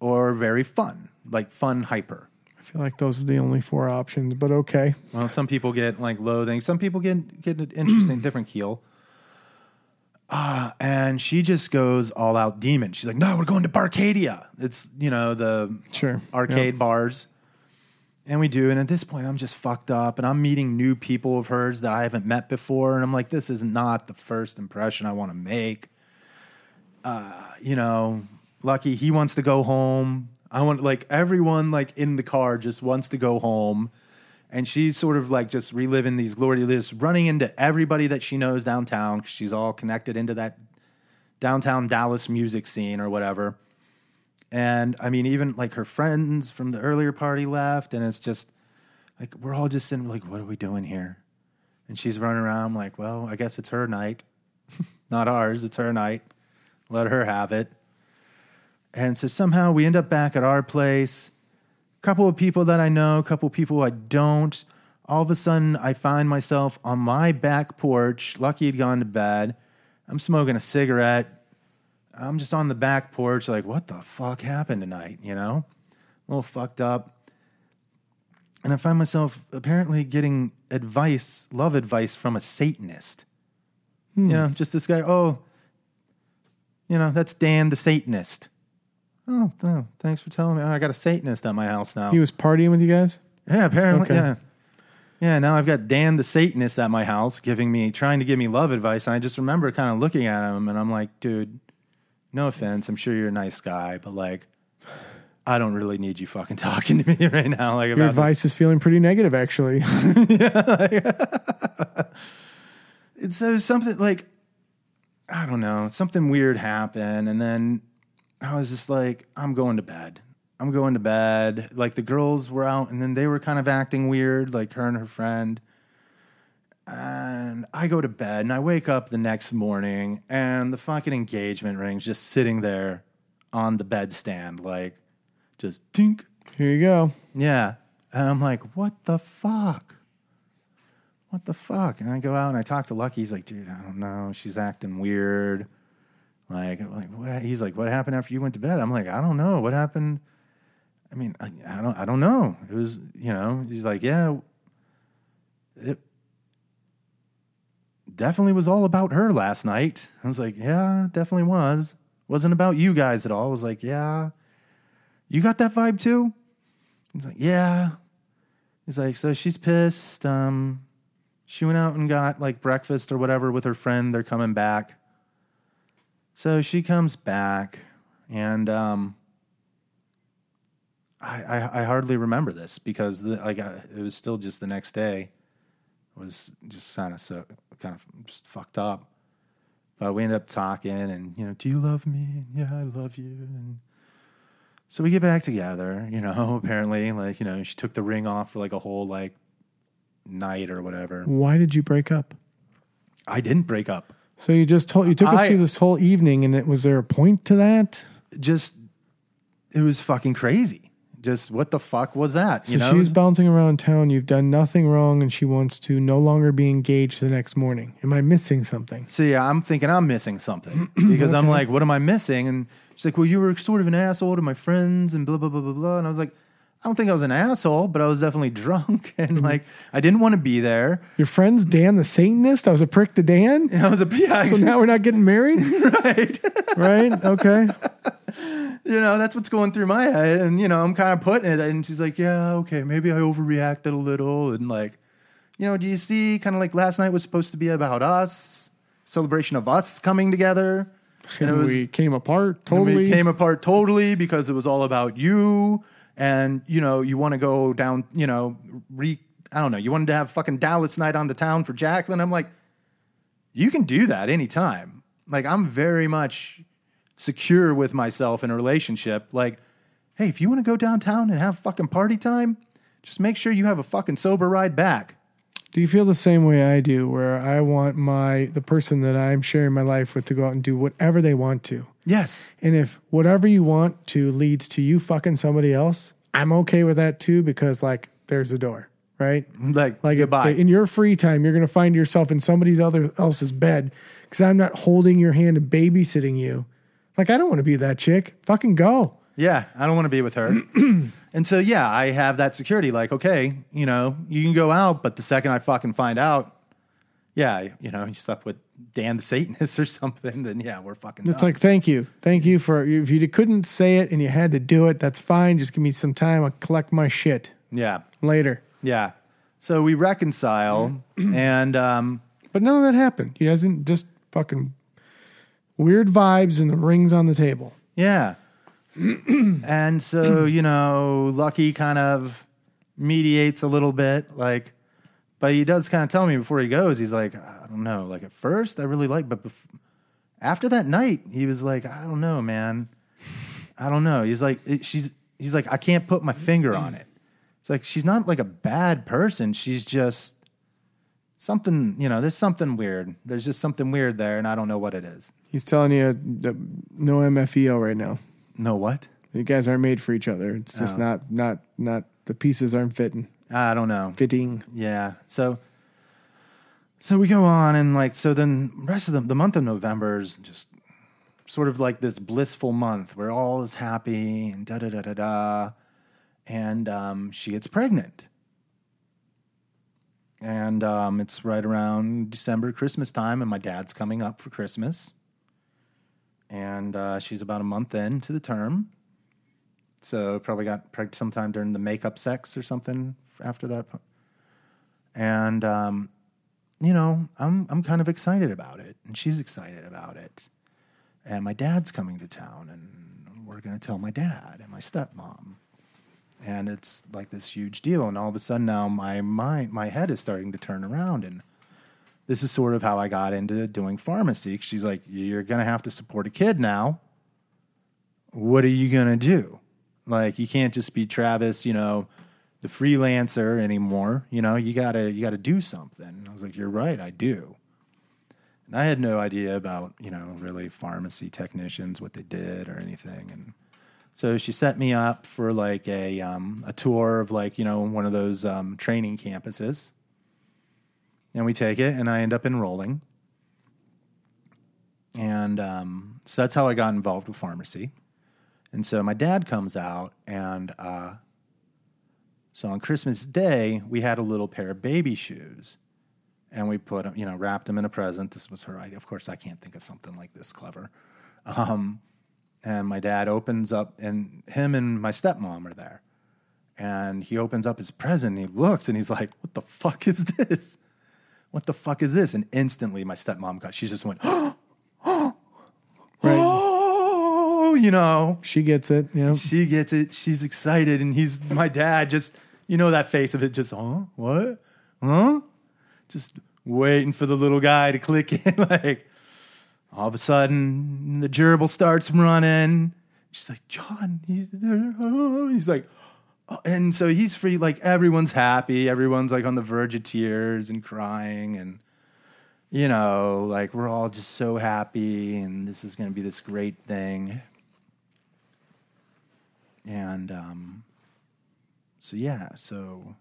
or very fun, like fun hyper. I feel like those are the only four options, but okay. Well, some people get like loathing. Some people get get an interesting different keel. Uh, and she just goes all out demon. She's like, "No, we're going to Barcadia. It's you know the Sure. arcade bars." And we do. And at this point, I'm just fucked up, and I'm meeting new people of hers that I haven't met before, and I'm like, "This is not the first impression I want to make." Uh, you know, lucky he wants to go home. I want like everyone like in the car just wants to go home and she's sort of like just reliving these glory days, running into everybody that she knows downtown because she's all connected into that downtown Dallas music scene or whatever. And I mean, even like her friends from the earlier party left, and it's just like we're all just sitting like, what are we doing here? And she's running around like, well, I guess it's her night, not ours. It's her night. Let her have it. And so somehow we end up back at our place A couple of people that I know, a couple of people I don't. All of a sudden, I find myself on my back porch. Lucky had gone to bed. I'm smoking a cigarette. I'm just on the back porch, like, what the fuck happened tonight? You know, a little fucked up. And I find myself apparently getting advice, love advice from a Satanist. You hmm. know, just this guy, oh, you know, that's Dan the Satanist. Oh, oh, thanks for telling me. Oh, I got a Satanist at my house now. He was partying with you guys? yeah, apparently, Okay. yeah. Yeah, now I've got Dan the Satanist at my house giving me, trying to give me love advice. And I just remember kind of looking at him and I'm like, dude, no offense. I'm sure you're a nice guy, but like, I don't really need you fucking talking to me right now. Like, Your advice is feeling pretty negative, actually. it's so something like I don't know, something weird happened, and then I was just like, I'm going to bed. I'm going to bed. Like the girls were out, and then they were kind of acting weird, like her and her friend. And I go to bed, and I wake up the next morning, and the fucking engagement ring's just sitting there on the bedstand, like just tink. Here you go. Yeah. And I'm like, what the fuck? What the fuck? And I go out and I talk to Lucky. He's like, dude, I don't know. She's acting weird. Like, like what? He's like, what happened after you went to bed? I'm like, I don't know. What happened? I mean, I, I don't, I don't know. It was, you know. He's like, yeah, it definitely was all about her last night. I was like, yeah, definitely was. Wasn't about you guys at all. I was like, yeah, you got that vibe too. He's like, yeah. He's like, so she's pissed. Um, she went out and got like breakfast or whatever with her friend. They're coming back. So she comes back, and um, I, I I hardly remember this because the, like I, it was still just the next day. Was just kind of so kind of just fucked up. But we ended up talking, and you know, do you love me? And, yeah, I love you. And so we get back together, you know, apparently, like, you know, she took the ring off for like a whole like night or whatever. Why did you break up? I didn't break up. So you just told you took us through this whole evening, and it was there a point to that? Just it was fucking crazy. Just what the fuck was that? You So know? she's bouncing around town. You've done nothing wrong, and she wants to no longer be engaged the next morning. Am I missing something? So yeah, I'm thinking I'm missing something because I'm like, what am I missing? And she's like, well, you were sort of an asshole to my friends and blah blah blah blah blah. And I was like, I don't think I was an asshole, but I was definitely drunk and mm-hmm. like I didn't want to be there. Your friend's Dan the Satanist? I was a prick to Dan? I was a yeah, So now we're not getting married? right. right? Okay. You know, that's what's going through my head. And, you know, I'm kind of putting it. And she's like, yeah, okay, maybe I overreacted a little. And, like, you know, do you see kind of like last night was supposed to be about us, celebration of us coming together. And it And was, we came apart totally. we came apart totally because it was all about you. And, you know, you want to go down, you know, re, I don't know, you wanted to have fucking Dallas night on the town for Jacqueline. I'm like, you can do that anytime. Like, I'm very much secure with myself in a relationship. Like, hey, if you want to go downtown and have fucking party time, just make sure you have a fucking sober ride back. Do you feel the same way I do, where I want my the person that I'm sharing my life with to go out and do whatever they want to? Yes. And if whatever you want to leads to you fucking somebody else, I'm okay with that too because like there's the door, right? Mm-hmm. Like, Like if- goodbye. in your free time, you're going to find yourself in somebody other else's bed because I'm not holding your hand and babysitting you. Like I don't want to be that chick. Fucking go. Yeah, I don't want to be with her. and so, yeah, I have that security. Like, okay, you know, you can go out, but the second I fucking find out, yeah, you know, you slept with Dan the Satanist or something, then yeah, we're fucking. It's done. like thank you, thank you for if you couldn't say it and you had to do it, that's fine. Just give me some time. I'll collect my shit yeah, later. yeah. So we reconcile, and um, But none of that happened. He didn't just fucking weird vibes and the rings on the table. yeah, and so you know, Lucky kind of mediates a little bit, like, but he does kind of tell me before he goes, he's like, I don't know, like at first I really like, but bef- after that night, he was like, I don't know, man, I don't know. He's like, it, she's, he's like, I can't put my finger on it. It's like she's not like a bad person. She's just something, you know. There's something weird. There's just something weird there, and I don't know what it is. He's telling you that no MFEO right now. No, what? You guys aren't made for each other. It's just Oh. not not not the pieces aren't fitting. I don't know. Fitting. Yeah. So so we go on and like so then rest of the the month of November is just sort of like this blissful month where all is happy and da da da da da. And um, she gets pregnant. And um, it's right around December, Christmas time, and my dad's coming up for Christmas. And uh, she's about a month into the term. So probably got pregnant sometime during the makeup sex or something after that. And um, you know, I'm I'm kind of excited about it, and she's excited about it. And my dad's coming to town, and we're gonna tell my dad and my stepmom. And it's like this huge deal, and all of a sudden now my mind, my head is starting to turn around, and this is sort of how I got into doing pharmacy. She's like, "You're gonna have to support a kid now. What are you gonna do? Like, you can't just be Travis, you know, the freelancer anymore. You know, you gotta you gotta do something." And I was like, "You're right, I do." And I had no idea about you know really pharmacy technicians, what they did or anything, and so she set me up for like a um, a tour of like you know one of those um, training campuses, and we take it, and I end up enrolling, and um, so that's how I got involved with pharmacy, and so my dad comes out, and uh, so on Christmas Day we had a little pair of baby shoes, and we put them, you know wrapped them in a present. This was her idea. Of course, I can't think of something like this clever. Um, and my dad opens up and him and my stepmom are there and he opens up his present and he looks and he's like what the fuck is this what the fuck is this and instantly my stepmom got she just went oh oh you know She gets it. You know. she gets it she's excited and he's my dad just you know that face of it just huh what huh just waiting for the little guy to click in like all of a sudden the gerbil starts running she's like john he's there oh. he's like oh. And so he's free like everyone's happy. Everyone's like on the verge of tears and crying. And you know like we're all just so happy and this is going to be this great thing. And um, so yeah so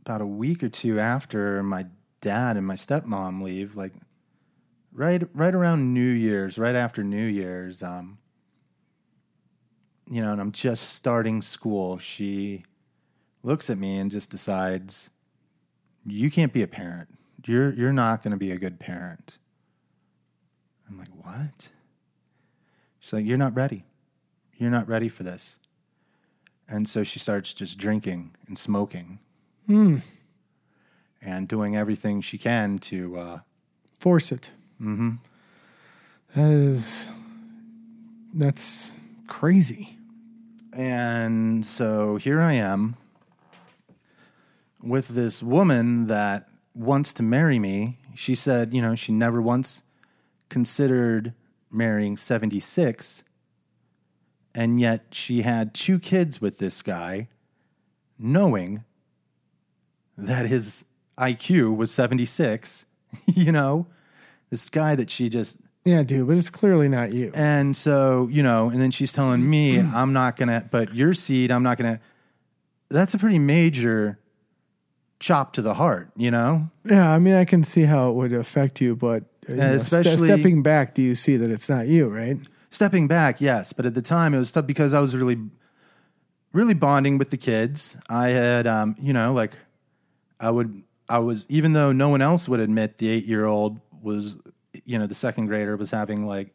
about a week or two after my dad and my stepmom leave like right right around New Year's, right after New Year's, um, you know, and I'm just starting school, she looks at me and just decides, You can't be a parent. You're you're not gonna be a good parent. I'm like, What? She's like, You're not ready. You're not ready for this. And so she starts just drinking and smoking. And doing everything she can to uh, Force it. Mm-hmm. is that's crazy. And so here I am with this woman that wants to marry me. She said, you know, she never once considered marrying 76. And yet she had two kids with this guy, knowing that his IQ was 76. you know, this guy that she just Yeah, dude, but it's clearly not you. and so, you know, and then she's telling me, I'm not going to, but your seed, I'm not going to. that's a pretty major chop to the heart, you know? Yeah, I mean, I can see how it would affect you, but you know, ste- especially- stepping back, do you see that it's not you, right? Stepping back, yes, but at the time it was tough because I was really, really bonding with the kids. I had, um, you know, like I would, I was, even though no one else would admit the eight year old was, you know, the second grader was having like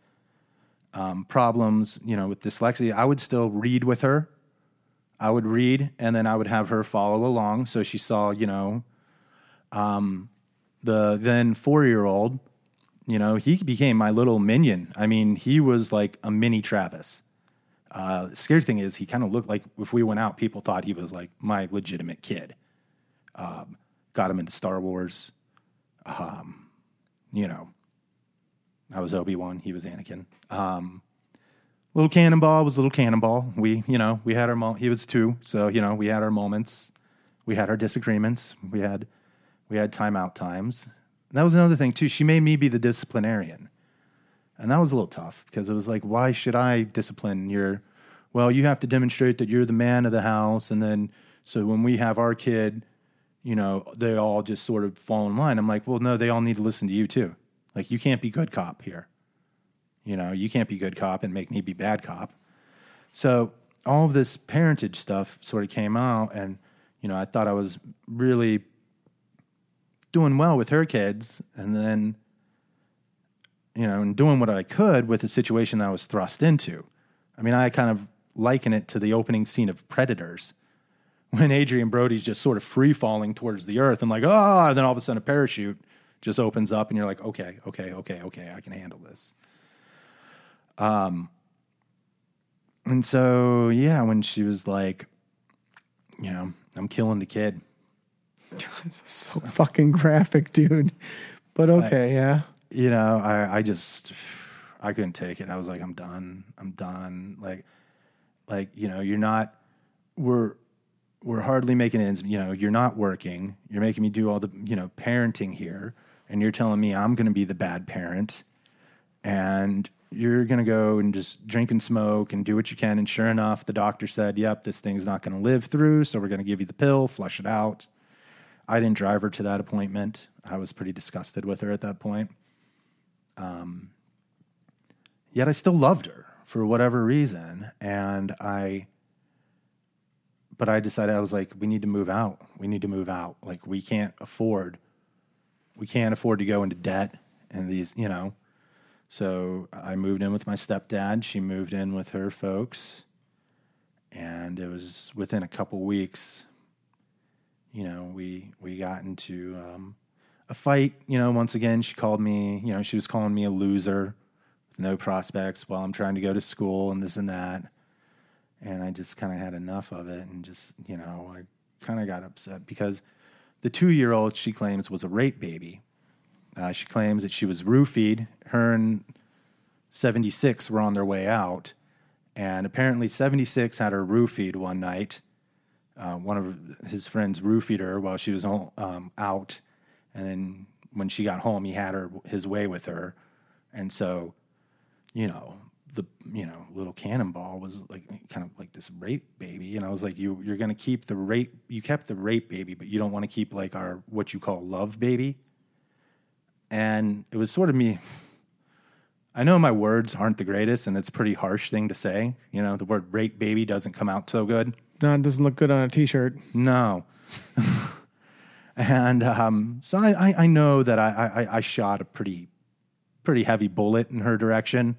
um, problems, you know, with dyslexia, I would still read with her. I would read and then I would have her follow along. So she saw, you know, um, the then four year old, you know, he became my little minion. I mean, he was like a mini Travis. Uh, scary thing is, he kind of looked like if we went out, people thought he was like my legitimate kid. Um, got him into Star Wars. Um, you know, I was Obi Wan, he was Anakin. Um, little Cannonball was little Cannonball. We, you know, we had our mo- he was two, so you know, we had our moments. We had our disagreements. We had we had timeout times. And that was another thing too. She made me be the disciplinarian. And that was a little tough because it was like, why should I discipline your well, you have to demonstrate that you're the man of the house and then so when we have our kid, you know, they all just sort of fall in line. I'm like, well, no, they all need to listen to you too. Like you can't be good cop here. You know, you can't be good cop and make me be bad cop. So all of this parentage stuff sort of came out, and you know, I thought I was really doing well with her kids, and then you know, and doing what I could with the situation that I was thrust into. I mean, I kind of liken it to the opening scene of Predators when Adrien Brody's just sort of free falling towards the earth and like, oh, and then all of a sudden a parachute just opens up and you're like, okay, okay, okay, okay, I can handle this. Um, and so, yeah, when she was like, you know, I'm killing the kid. So fucking graphic, dude. But okay, yeah. you know, I, I just I couldn't take it. I was like, I'm done. I'm done. Like, like you know, you're not. We're we're hardly making ends. You know, you're not working. You're making me do all the you know parenting here, and you're telling me I'm going to be the bad parent, and you're going to go and just drink and smoke and do what you can. And sure enough, the doctor said, "Yep, this thing's not going to live through. So we're going to give you the pill, flush it out." I didn't drive her to that appointment. I was pretty disgusted with her at that point. Um, yet I still loved her for whatever reason, and I. But I decided I was like, we need to move out. We need to move out. Like we can't afford. We can't afford to go into debt and these, you know. So I moved in with my stepdad. She moved in with her folks, and it was within a couple weeks you know, we we got into um, a fight. You know, once again, she called me. You know, she was calling me a loser with no prospects while I'm trying to go to school and this and that. And I just kind of had enough of it, and just you know, I kind of got upset because the two year old she claims was a rape baby. Uh, she claims that she was roofied. Her and 76 were on their way out, and apparently 76 had her roofied one night uh, one of his friends roofied her while she was um, out, and then when she got home, he had her his way with her, and so, you know, the you know little cannonball was like kind of like this rape baby, and I was like, you you're gonna keep the rape, you kept the rape baby, but you don't want to keep like our what you call love baby, and it was sort of me. I know my words aren't the greatest, and it's a pretty harsh thing to say. You know, the word rape baby doesn't come out so good. No, it doesn't look good on a t-shirt. No. and um, so I, I, I know that I, I, I shot a pretty pretty heavy bullet in her direction.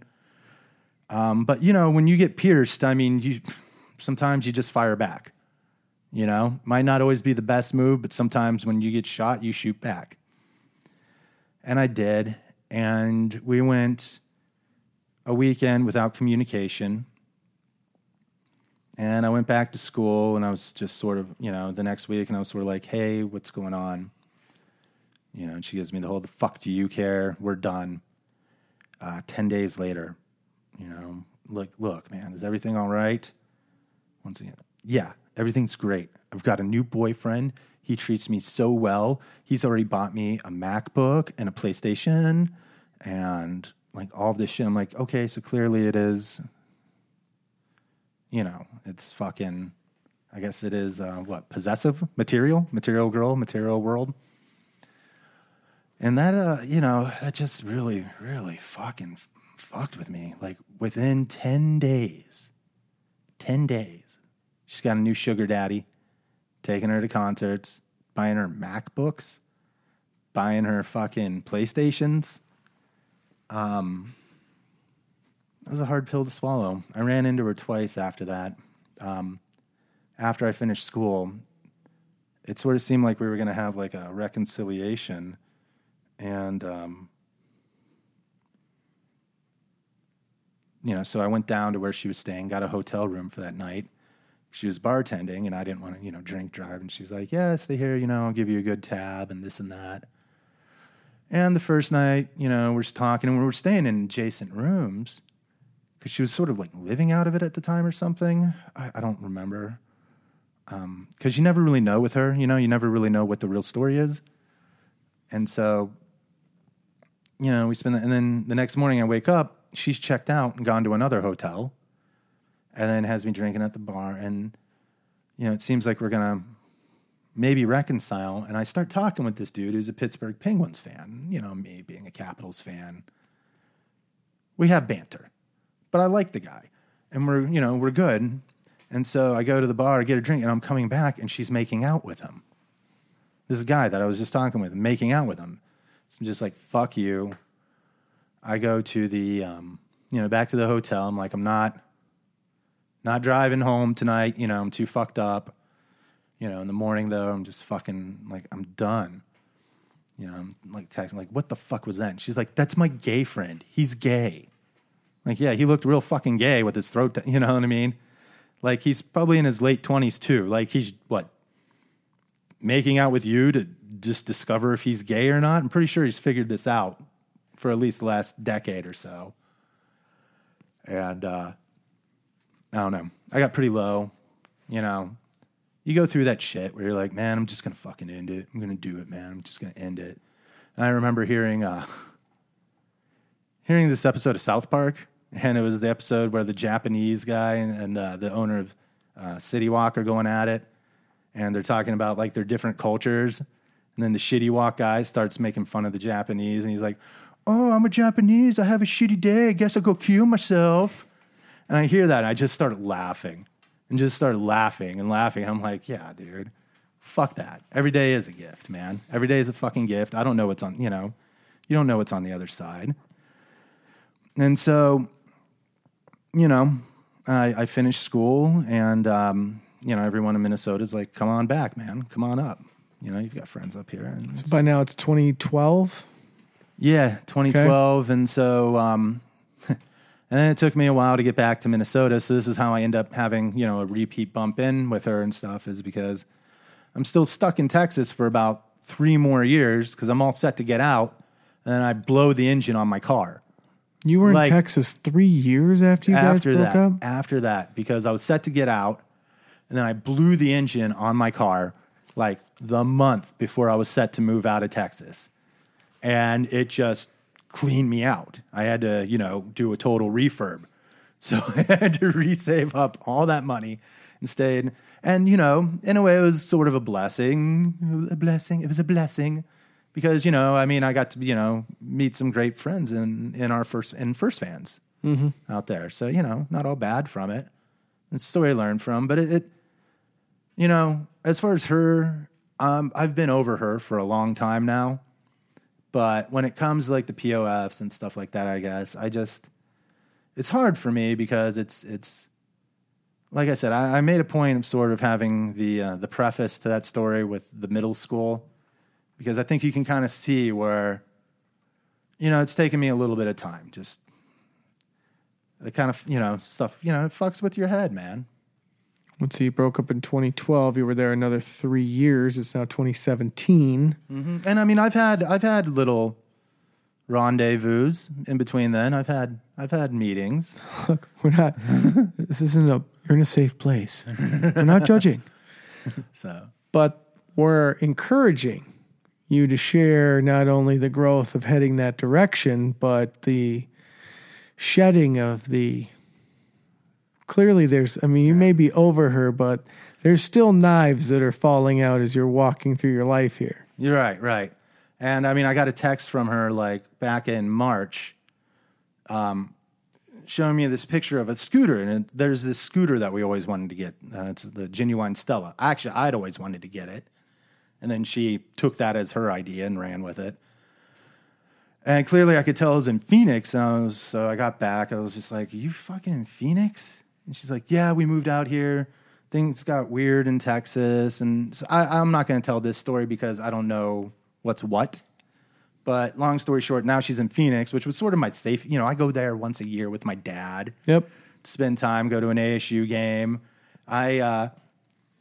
Um, but you know, when you get pierced, I mean, you sometimes you just fire back. You know, might not always be the best move, but sometimes when you get shot, you shoot back. And I did, and we went a weekend without communication. And I went back to school and I was just sort of, you know, the next week and I was sort of like, hey, what's going on? You know, and she gives me the whole, the fuck do you care? We're done. Uh, 10 days later, you know, look, look, man, is everything all right? Once again, yeah, everything's great. I've got a new boyfriend. He treats me so well. He's already bought me a MacBook and a PlayStation and like all this shit. I'm like, okay, so clearly it is you know, it's fucking I guess it is uh, what possessive material, material girl, material world. And that, uh, you know, that just really, really fucking fucked with me. Like within 10 days, 10 days, she's got a new sugar daddy, taking her to concerts, buying her MacBooks, buying her fucking PlayStations. Um, it was a hard pill to swallow. I ran into her twice after that. Um, after I finished school, it sort of seemed like we were going to have like a reconciliation. And, um, you know, so I went down to where she was staying, got a hotel room for that night. She was bartending, and I didn't want to, you know, drink drive. And she's like, "Yeah, stay here. You know, I'll give you a good tab and this and that." And the first night, you know, we're just talking, and we were staying in adjacent rooms because she was sort of like living out of it at the time or something. I, I don't remember. Um, because you never really know with her, you know, you never really know what the real story is. And so, you know, we spend, the, and then the next morning I wake up, she's checked out and gone to another hotel, and then has me drinking at the bar. And, you know, it seems like we're to maybe reconcile. And I start talking with this dude who's a Pittsburgh Penguins fan, you know, me being a Capitals fan. We have banter but I like the guy, and we're you know we're good. And so I go to the bar, get a drink, and I'm coming back, and she's making out with him. This guy that I was just talking with, making out with him. So I'm just like, fuck you. I go to the, um, you know, back to the hotel. I'm like, I'm not, not driving home tonight. You know, I'm too fucked up. You know, in the morning though, I'm just fucking like, I'm done. You know, I'm like texting, like, what the fuck was that? And she's like, that's my gay friend. He's gay. Like, yeah, he looked real fucking gay with his throat, you know what I mean? Like, he's probably in his late 20s too. Like, he's what? Making out with you to just discover if he's gay or not? I'm pretty sure he's figured this out for at least the last decade or so. And, uh, I don't know. I got pretty low, you know. You go through that shit where you're like, man, I'm just gonna fucking end it. I'm gonna do it, man. I'm just gonna end it. And I remember hearing, uh, hearing this episode of South Park, and it was the episode where the Japanese guy and, and uh, the owner of uh, City Wok are going at it, and they're talking about like their different cultures, and then the Shitty Wok guy starts making fun of the Japanese, and he's like, "Oh, I'm a Japanese. I have a shitty day. I guess I'll go kill myself." And I hear that, and I just start laughing, and just start laughing and laughing. I'm like, "Yeah, dude." Fuck that. Every day is a gift, man. Every day is a fucking gift. I don't know what's on, you know, you don't know what's on the other side. And so, you know, I, I finished school, and um, you know, everyone in Minnesota is like, "Come on back, man. Come on up." You know, you've got friends up here. And it's- By now it's 2012. Yeah, 2012, and so, um, and then it took me a while to get back to Minnesota. So this is how I end up having you know a repeat bump in with her and stuff, is because I'm still stuck in Texas for about three more years because I'm all set to get out, and then I blow the engine on my car. You were in Texas three years after you guys after broke that, up. after that, because I was set to get out, and then I blew the engine on my car like the month before I was set to move out of Texas, and it just cleaned me out. I had to, you know, do a total refurb, so I had to resave up all that money and stayed. And you know, in a way, it was sort of a blessing. A blessing. It was a blessing because you know, I mean, I got to you know meet some great friends in in our first in first fans out there. So you know, not all bad from it. It's a story I learned from, but it, it you know, as far as her, um, I've been over her for a long time now. But when it comes to like the POFs and stuff like that, I guess I just it's hard for me because it's it's like I said, I, I made a point of sort of having the uh, the preface to that story with the middle school because I think you can kind of see where you know it's taken me a little bit of time. Just the kind of you know stuff you know it fucks with your head, man. Let's see, you broke up in 2012. You were there another three years. It's now 2017. Mm-hmm. And I mean, I've had I've had little rendezvous in between. Then I've had I've had meetings. Look, we're not. this isn't a. You're in a safe place. We're not judging, So but we're encouraging you to share not only the growth of heading that direction, but the shedding of the clearly there's. I mean, you may be over her, but there's still knives that are falling out as you're walking through your life here. You're right, right. And I mean, I got a text from her like back in March, um, showing me this picture of a scooter, and it, there's this scooter that we always wanted to get. Uh, it's the genuine Stella. Actually, I'd always wanted to get it, and then she took that as her idea and ran with it. And clearly, I could tell it was in Phoenix. And I was, so I got back. I was just like, "You fucking Phoenix?" And she's like, "Yeah, we moved out here. Things got weird in Texas." And so I, I'm not going to tell this story because I don't know what's what. But long story short, now she's in Phoenix, which was sort of my safe. You know, I go there once a year with my dad Yep. to spend time, go to an ASU game. I uh,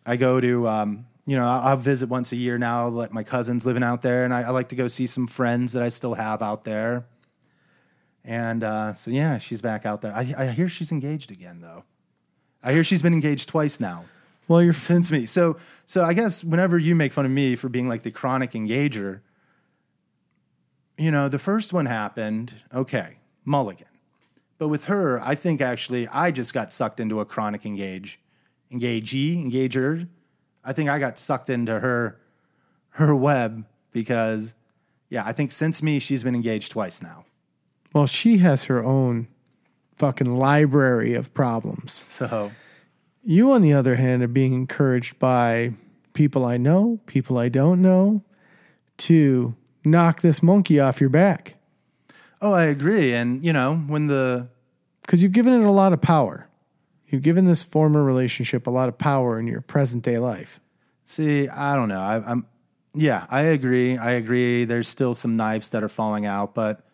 I go to um, you know I'll, I'll visit once a year now. Like my cousins living out there, and I, I like to go see some friends that I still have out there. And uh, so yeah, she's back out there. I, I hear she's engaged again though. I hear she's been engaged twice now Well, you're since me. So so I guess whenever you make fun of me for being like the chronic engager, you know, the first one happened, okay, mulligan. But with her, I think actually I just got sucked into a chronic engage engagee, engager. I think I got sucked into her her web because yeah, I think since me she's been engaged twice now. well. She has her own fucking library of problems. So You, on the other hand, are being encouraged by people I know, people I don't know, to knock this monkey off your back Oh, I agree. And you know, when the because you've given it a lot of power. You've given this former relationship a lot of power in your present day life. See, I don't know. I, I'm, yeah, I agree. I agree. There's still some knives that are falling out, but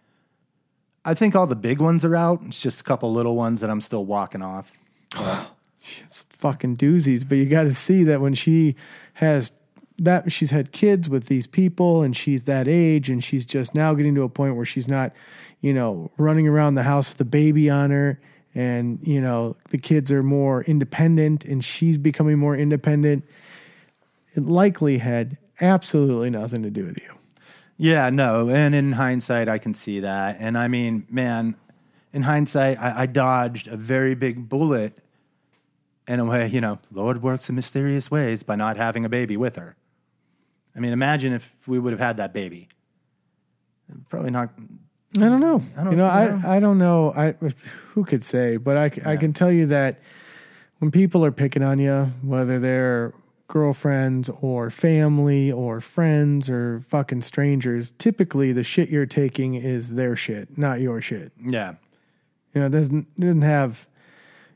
I think all the big ones are out. It's just a couple little ones that I'm still walking off. It's fucking doozies, but you got to see that when she has that she's had kids with these people and she's that age and she's just now getting to a point where she's not, you know, running around the house with a baby on her and, you know, the kids are more independent and she's becoming more independent. It likely had absolutely nothing to do with you. Yeah, no. And in hindsight, I can see that. And I mean, man, in hindsight, I, I dodged a very big bullet in a way, you know, Lord works in mysterious ways by not having a baby with her. I mean, imagine if we would have had that baby. Probably not. I don't know. I don't- you know, you know? I I don't know. I who could say, but I I can tell you that when people are picking on you, whether they're girlfriends or family or friends or fucking strangers, typically the shit you're taking is their shit, not your shit. Yeah. You know, it doesn't it doesn't have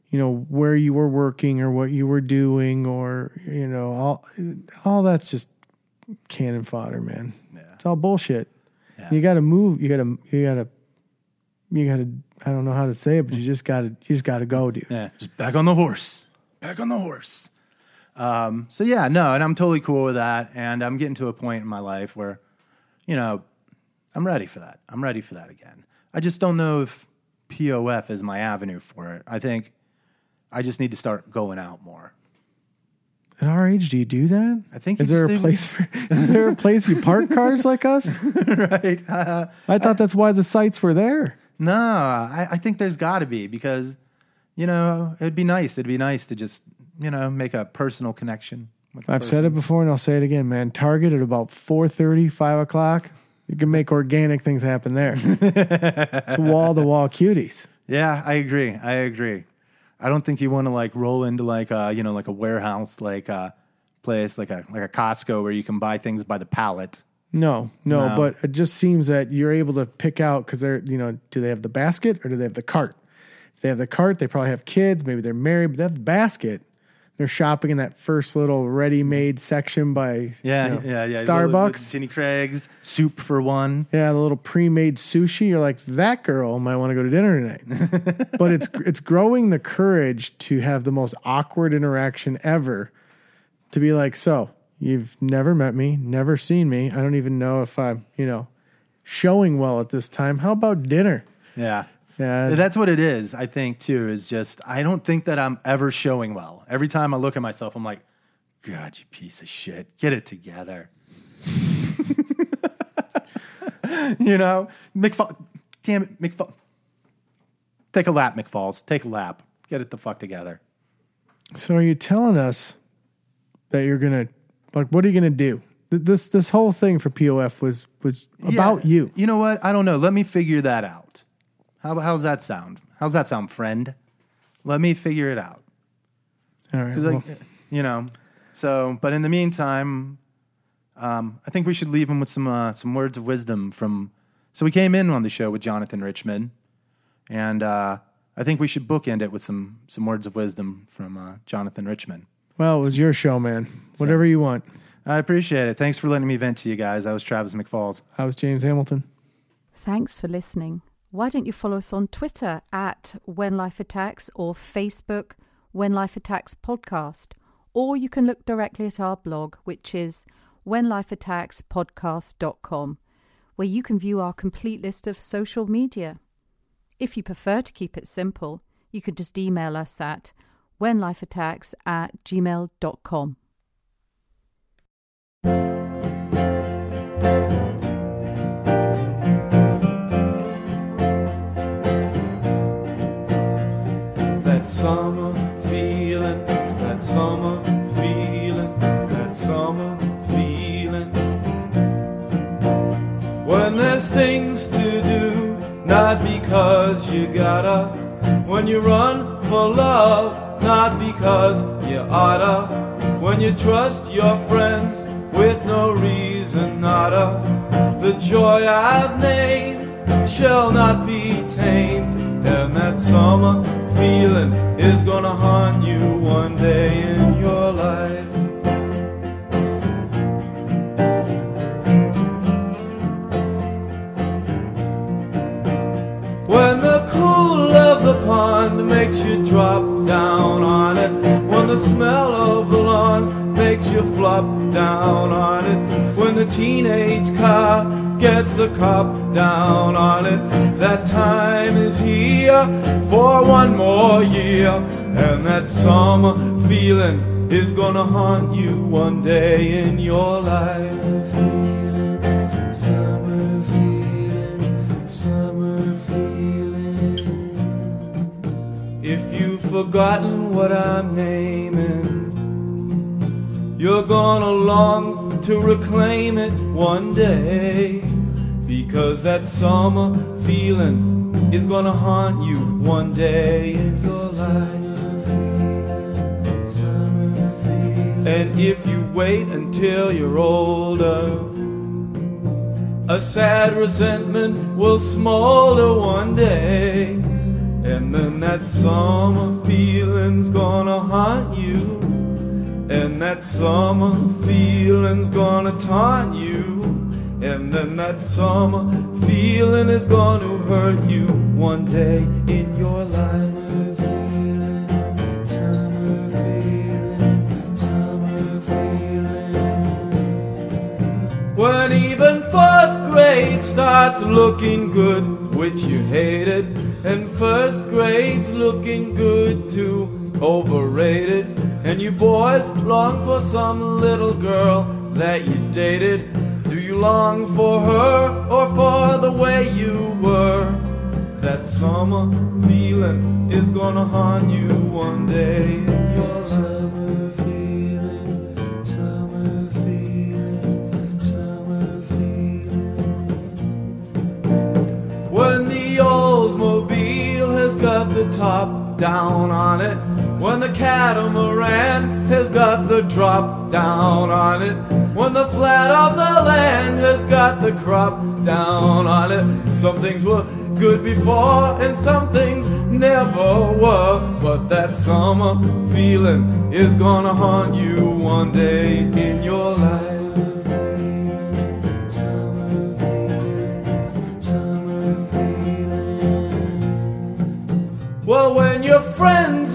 you know where you were working or what you were doing or you know all all that's just cannon fodder, man. Yeah. It's all bullshit. Yeah. You got to move. You got to. You got to. You got to. I don't know how to say it, but you just got to. You just got to go, dude. Yeah, just back on the horse. Back on the horse. Um, so yeah, no, and I'm totally cool with that. And I'm getting to a point in my life where, you know, I'm ready for that. I'm ready for that again. I just don't know if POF is my avenue for it. I think I just need to start going out more. At our age, do you do that? I think Is there a place for? Is there a place you park cars like us? right? Uh, I thought that's why the sites were there. no, I, I think there's got to be because, you know, it'd be nice. It'd be nice to just, you know, make a personal connection. With the I've said it before and I'll say it again, man. Target at about 4.30, 5 o'clock. You can make organic things happen there. it's wall to wall cuties. Yeah, I agree. I agree. I don't think you want to like roll into like a you know like a warehouse like a place like a like a Costco where you can buy things by the pallet. No, no, No. but it just seems that you're able to pick out because they're, you know, do they have the basket or do they have the cart? If they have the cart, they probably have kids, maybe they're married, but they have the basket. They're shopping in that first little ready made section by Yeah, you know, yeah, yeah. Starbucks. Jenny Craig's soup for one. Yeah, the little pre-made sushi. You're like, that girl might want to go to dinner tonight. but it's it's growing the courage to have the most awkward interaction ever. To be like, so you've never met me, never seen me. I don't even know if I'm, you know, showing well at this time. How about dinner? Yeah. Yeah, That's what it is, I think, too, is just I don't think that I'm ever showing well. Every time I look at myself, I'm like, God, you piece of shit. Get it together. you know? McFall damn it, McFall. Take a lap, McFalls. Take a lap. get it the fuck together. So are you telling us that you're gonna like what are you gonna do? This this whole thing for POF was was about Yeah. you. You know what? I don't know. Let me figure that out. How how's that sound? How's that sound, friend? Let me figure it out. All right. 'Cause, well, like, you know. So, but in the meantime, um, I think we should leave him with some uh, some words of wisdom from. So we came in on the show with Jonathan Richman, and uh, I think we should bookend it with some some words of wisdom from uh, Jonathan Richman. well, it was your show, man. Whatever you want. I appreciate it. Thanks for letting me vent to you guys. I was Travis McFalls. I was James Hamilton. Thanks for listening. Why don't you follow us on Twitter at When Life Attacks or Facebook When Life Attacks Podcast? Or you can look directly at our blog, which is whenlifeattackspodcast.com, where you can view our complete list of social media. If you prefer to keep it simple, you could just email us at whenlifeattacks at gmail.com. summer feeling, that summer feeling, that summer feeling. When there's things to do, not because you gotta. When you run for love, not because you oughta. When you trust your friends with no reason, nada. The joy I've named shall not be tamed. And that summer feeling is gonna haunt you one day in your life. When the cool of the pond makes you drop down on it. When the smell of the lawn makes you flop down on it. When the teenage car gets the cup down on it. That time is here for one more year. And that summer feeling is gonna haunt you one day in your life. Summer feeling, summer feeling. If you've forgotten what I'm naming, you're gonna long to reclaim it one day. Because that summer feeling is gonna haunt you one day in your life. And if you wait until you're older, a sad resentment will smolder one day. And then that summer feeling's gonna haunt you. And that summer feeling's gonna taunt you. And then that summer feeling is gonna hurt you one day in your life. Feeling Summer feeling, summer feeling. When even fourth grade starts looking good, which you hated, and first grade's looking good too, overrated. And you boys long for some little girl that you dated. Do you long for her or for the way you were? That summer feeling is gonna haunt you one day your summer feeling, summer feeling, summer feeling. When the Oldsmobile has got the top down on it. When the catamaran has got the drop down on it. When the flat of the land has got the crop down on it. Some things were good before and some things never were. But that summer feeling is gonna haunt you one day in your life.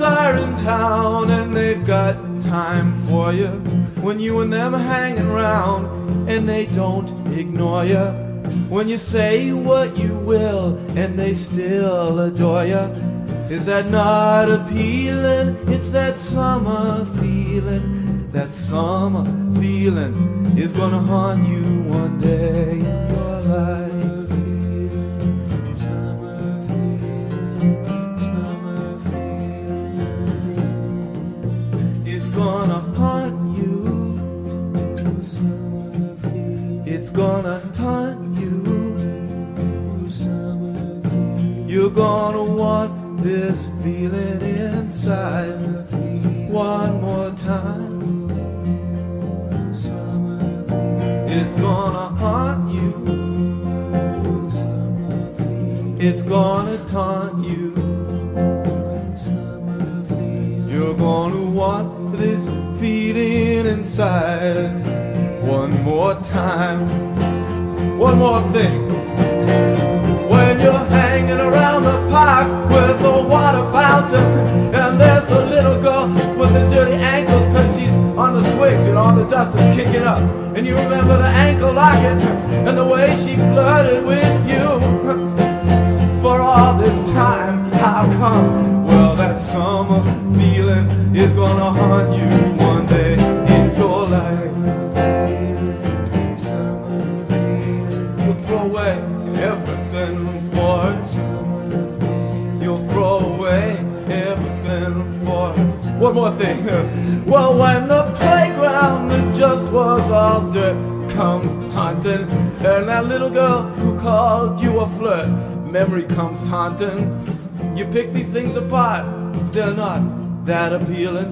Are in town and they've got time for you, when you and them are hanging around and they don't ignore you, when you say what you will and they still adore you, is that not appealing? It's that summer feeling. That summer feeling is gonna haunt you one day this feeling inside one more time. It's gonna haunt you. It's gonna taunt you. You're gonna want this feeling inside one more time. One more thing. You're hanging around the park with the water fountain, and there's a little girl with the dirty ankles, cause she's on the switch and all the dust is kicking up. And you remember the ankle locket and the way she flirted with you for all this time. How come? Well, that summer feeling is gonna haunt you One more thing. Well, when the playground that just was all dirt comes haunting, and that little girl who called you a flirt, memory comes taunting. You pick these things apart, they're not that appealing.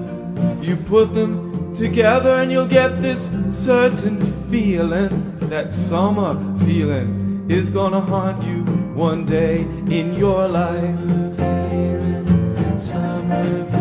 You put them together and you'll get this certain feeling. That summer feeling is gonna haunt you one day in your life. Summer feeling,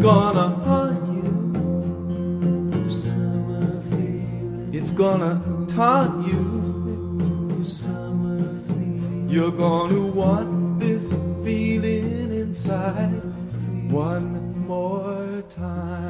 gonna haunt you. Summer feeling. It's gonna taunt you. Summer feeling. You're gonna want this feeling inside one more time.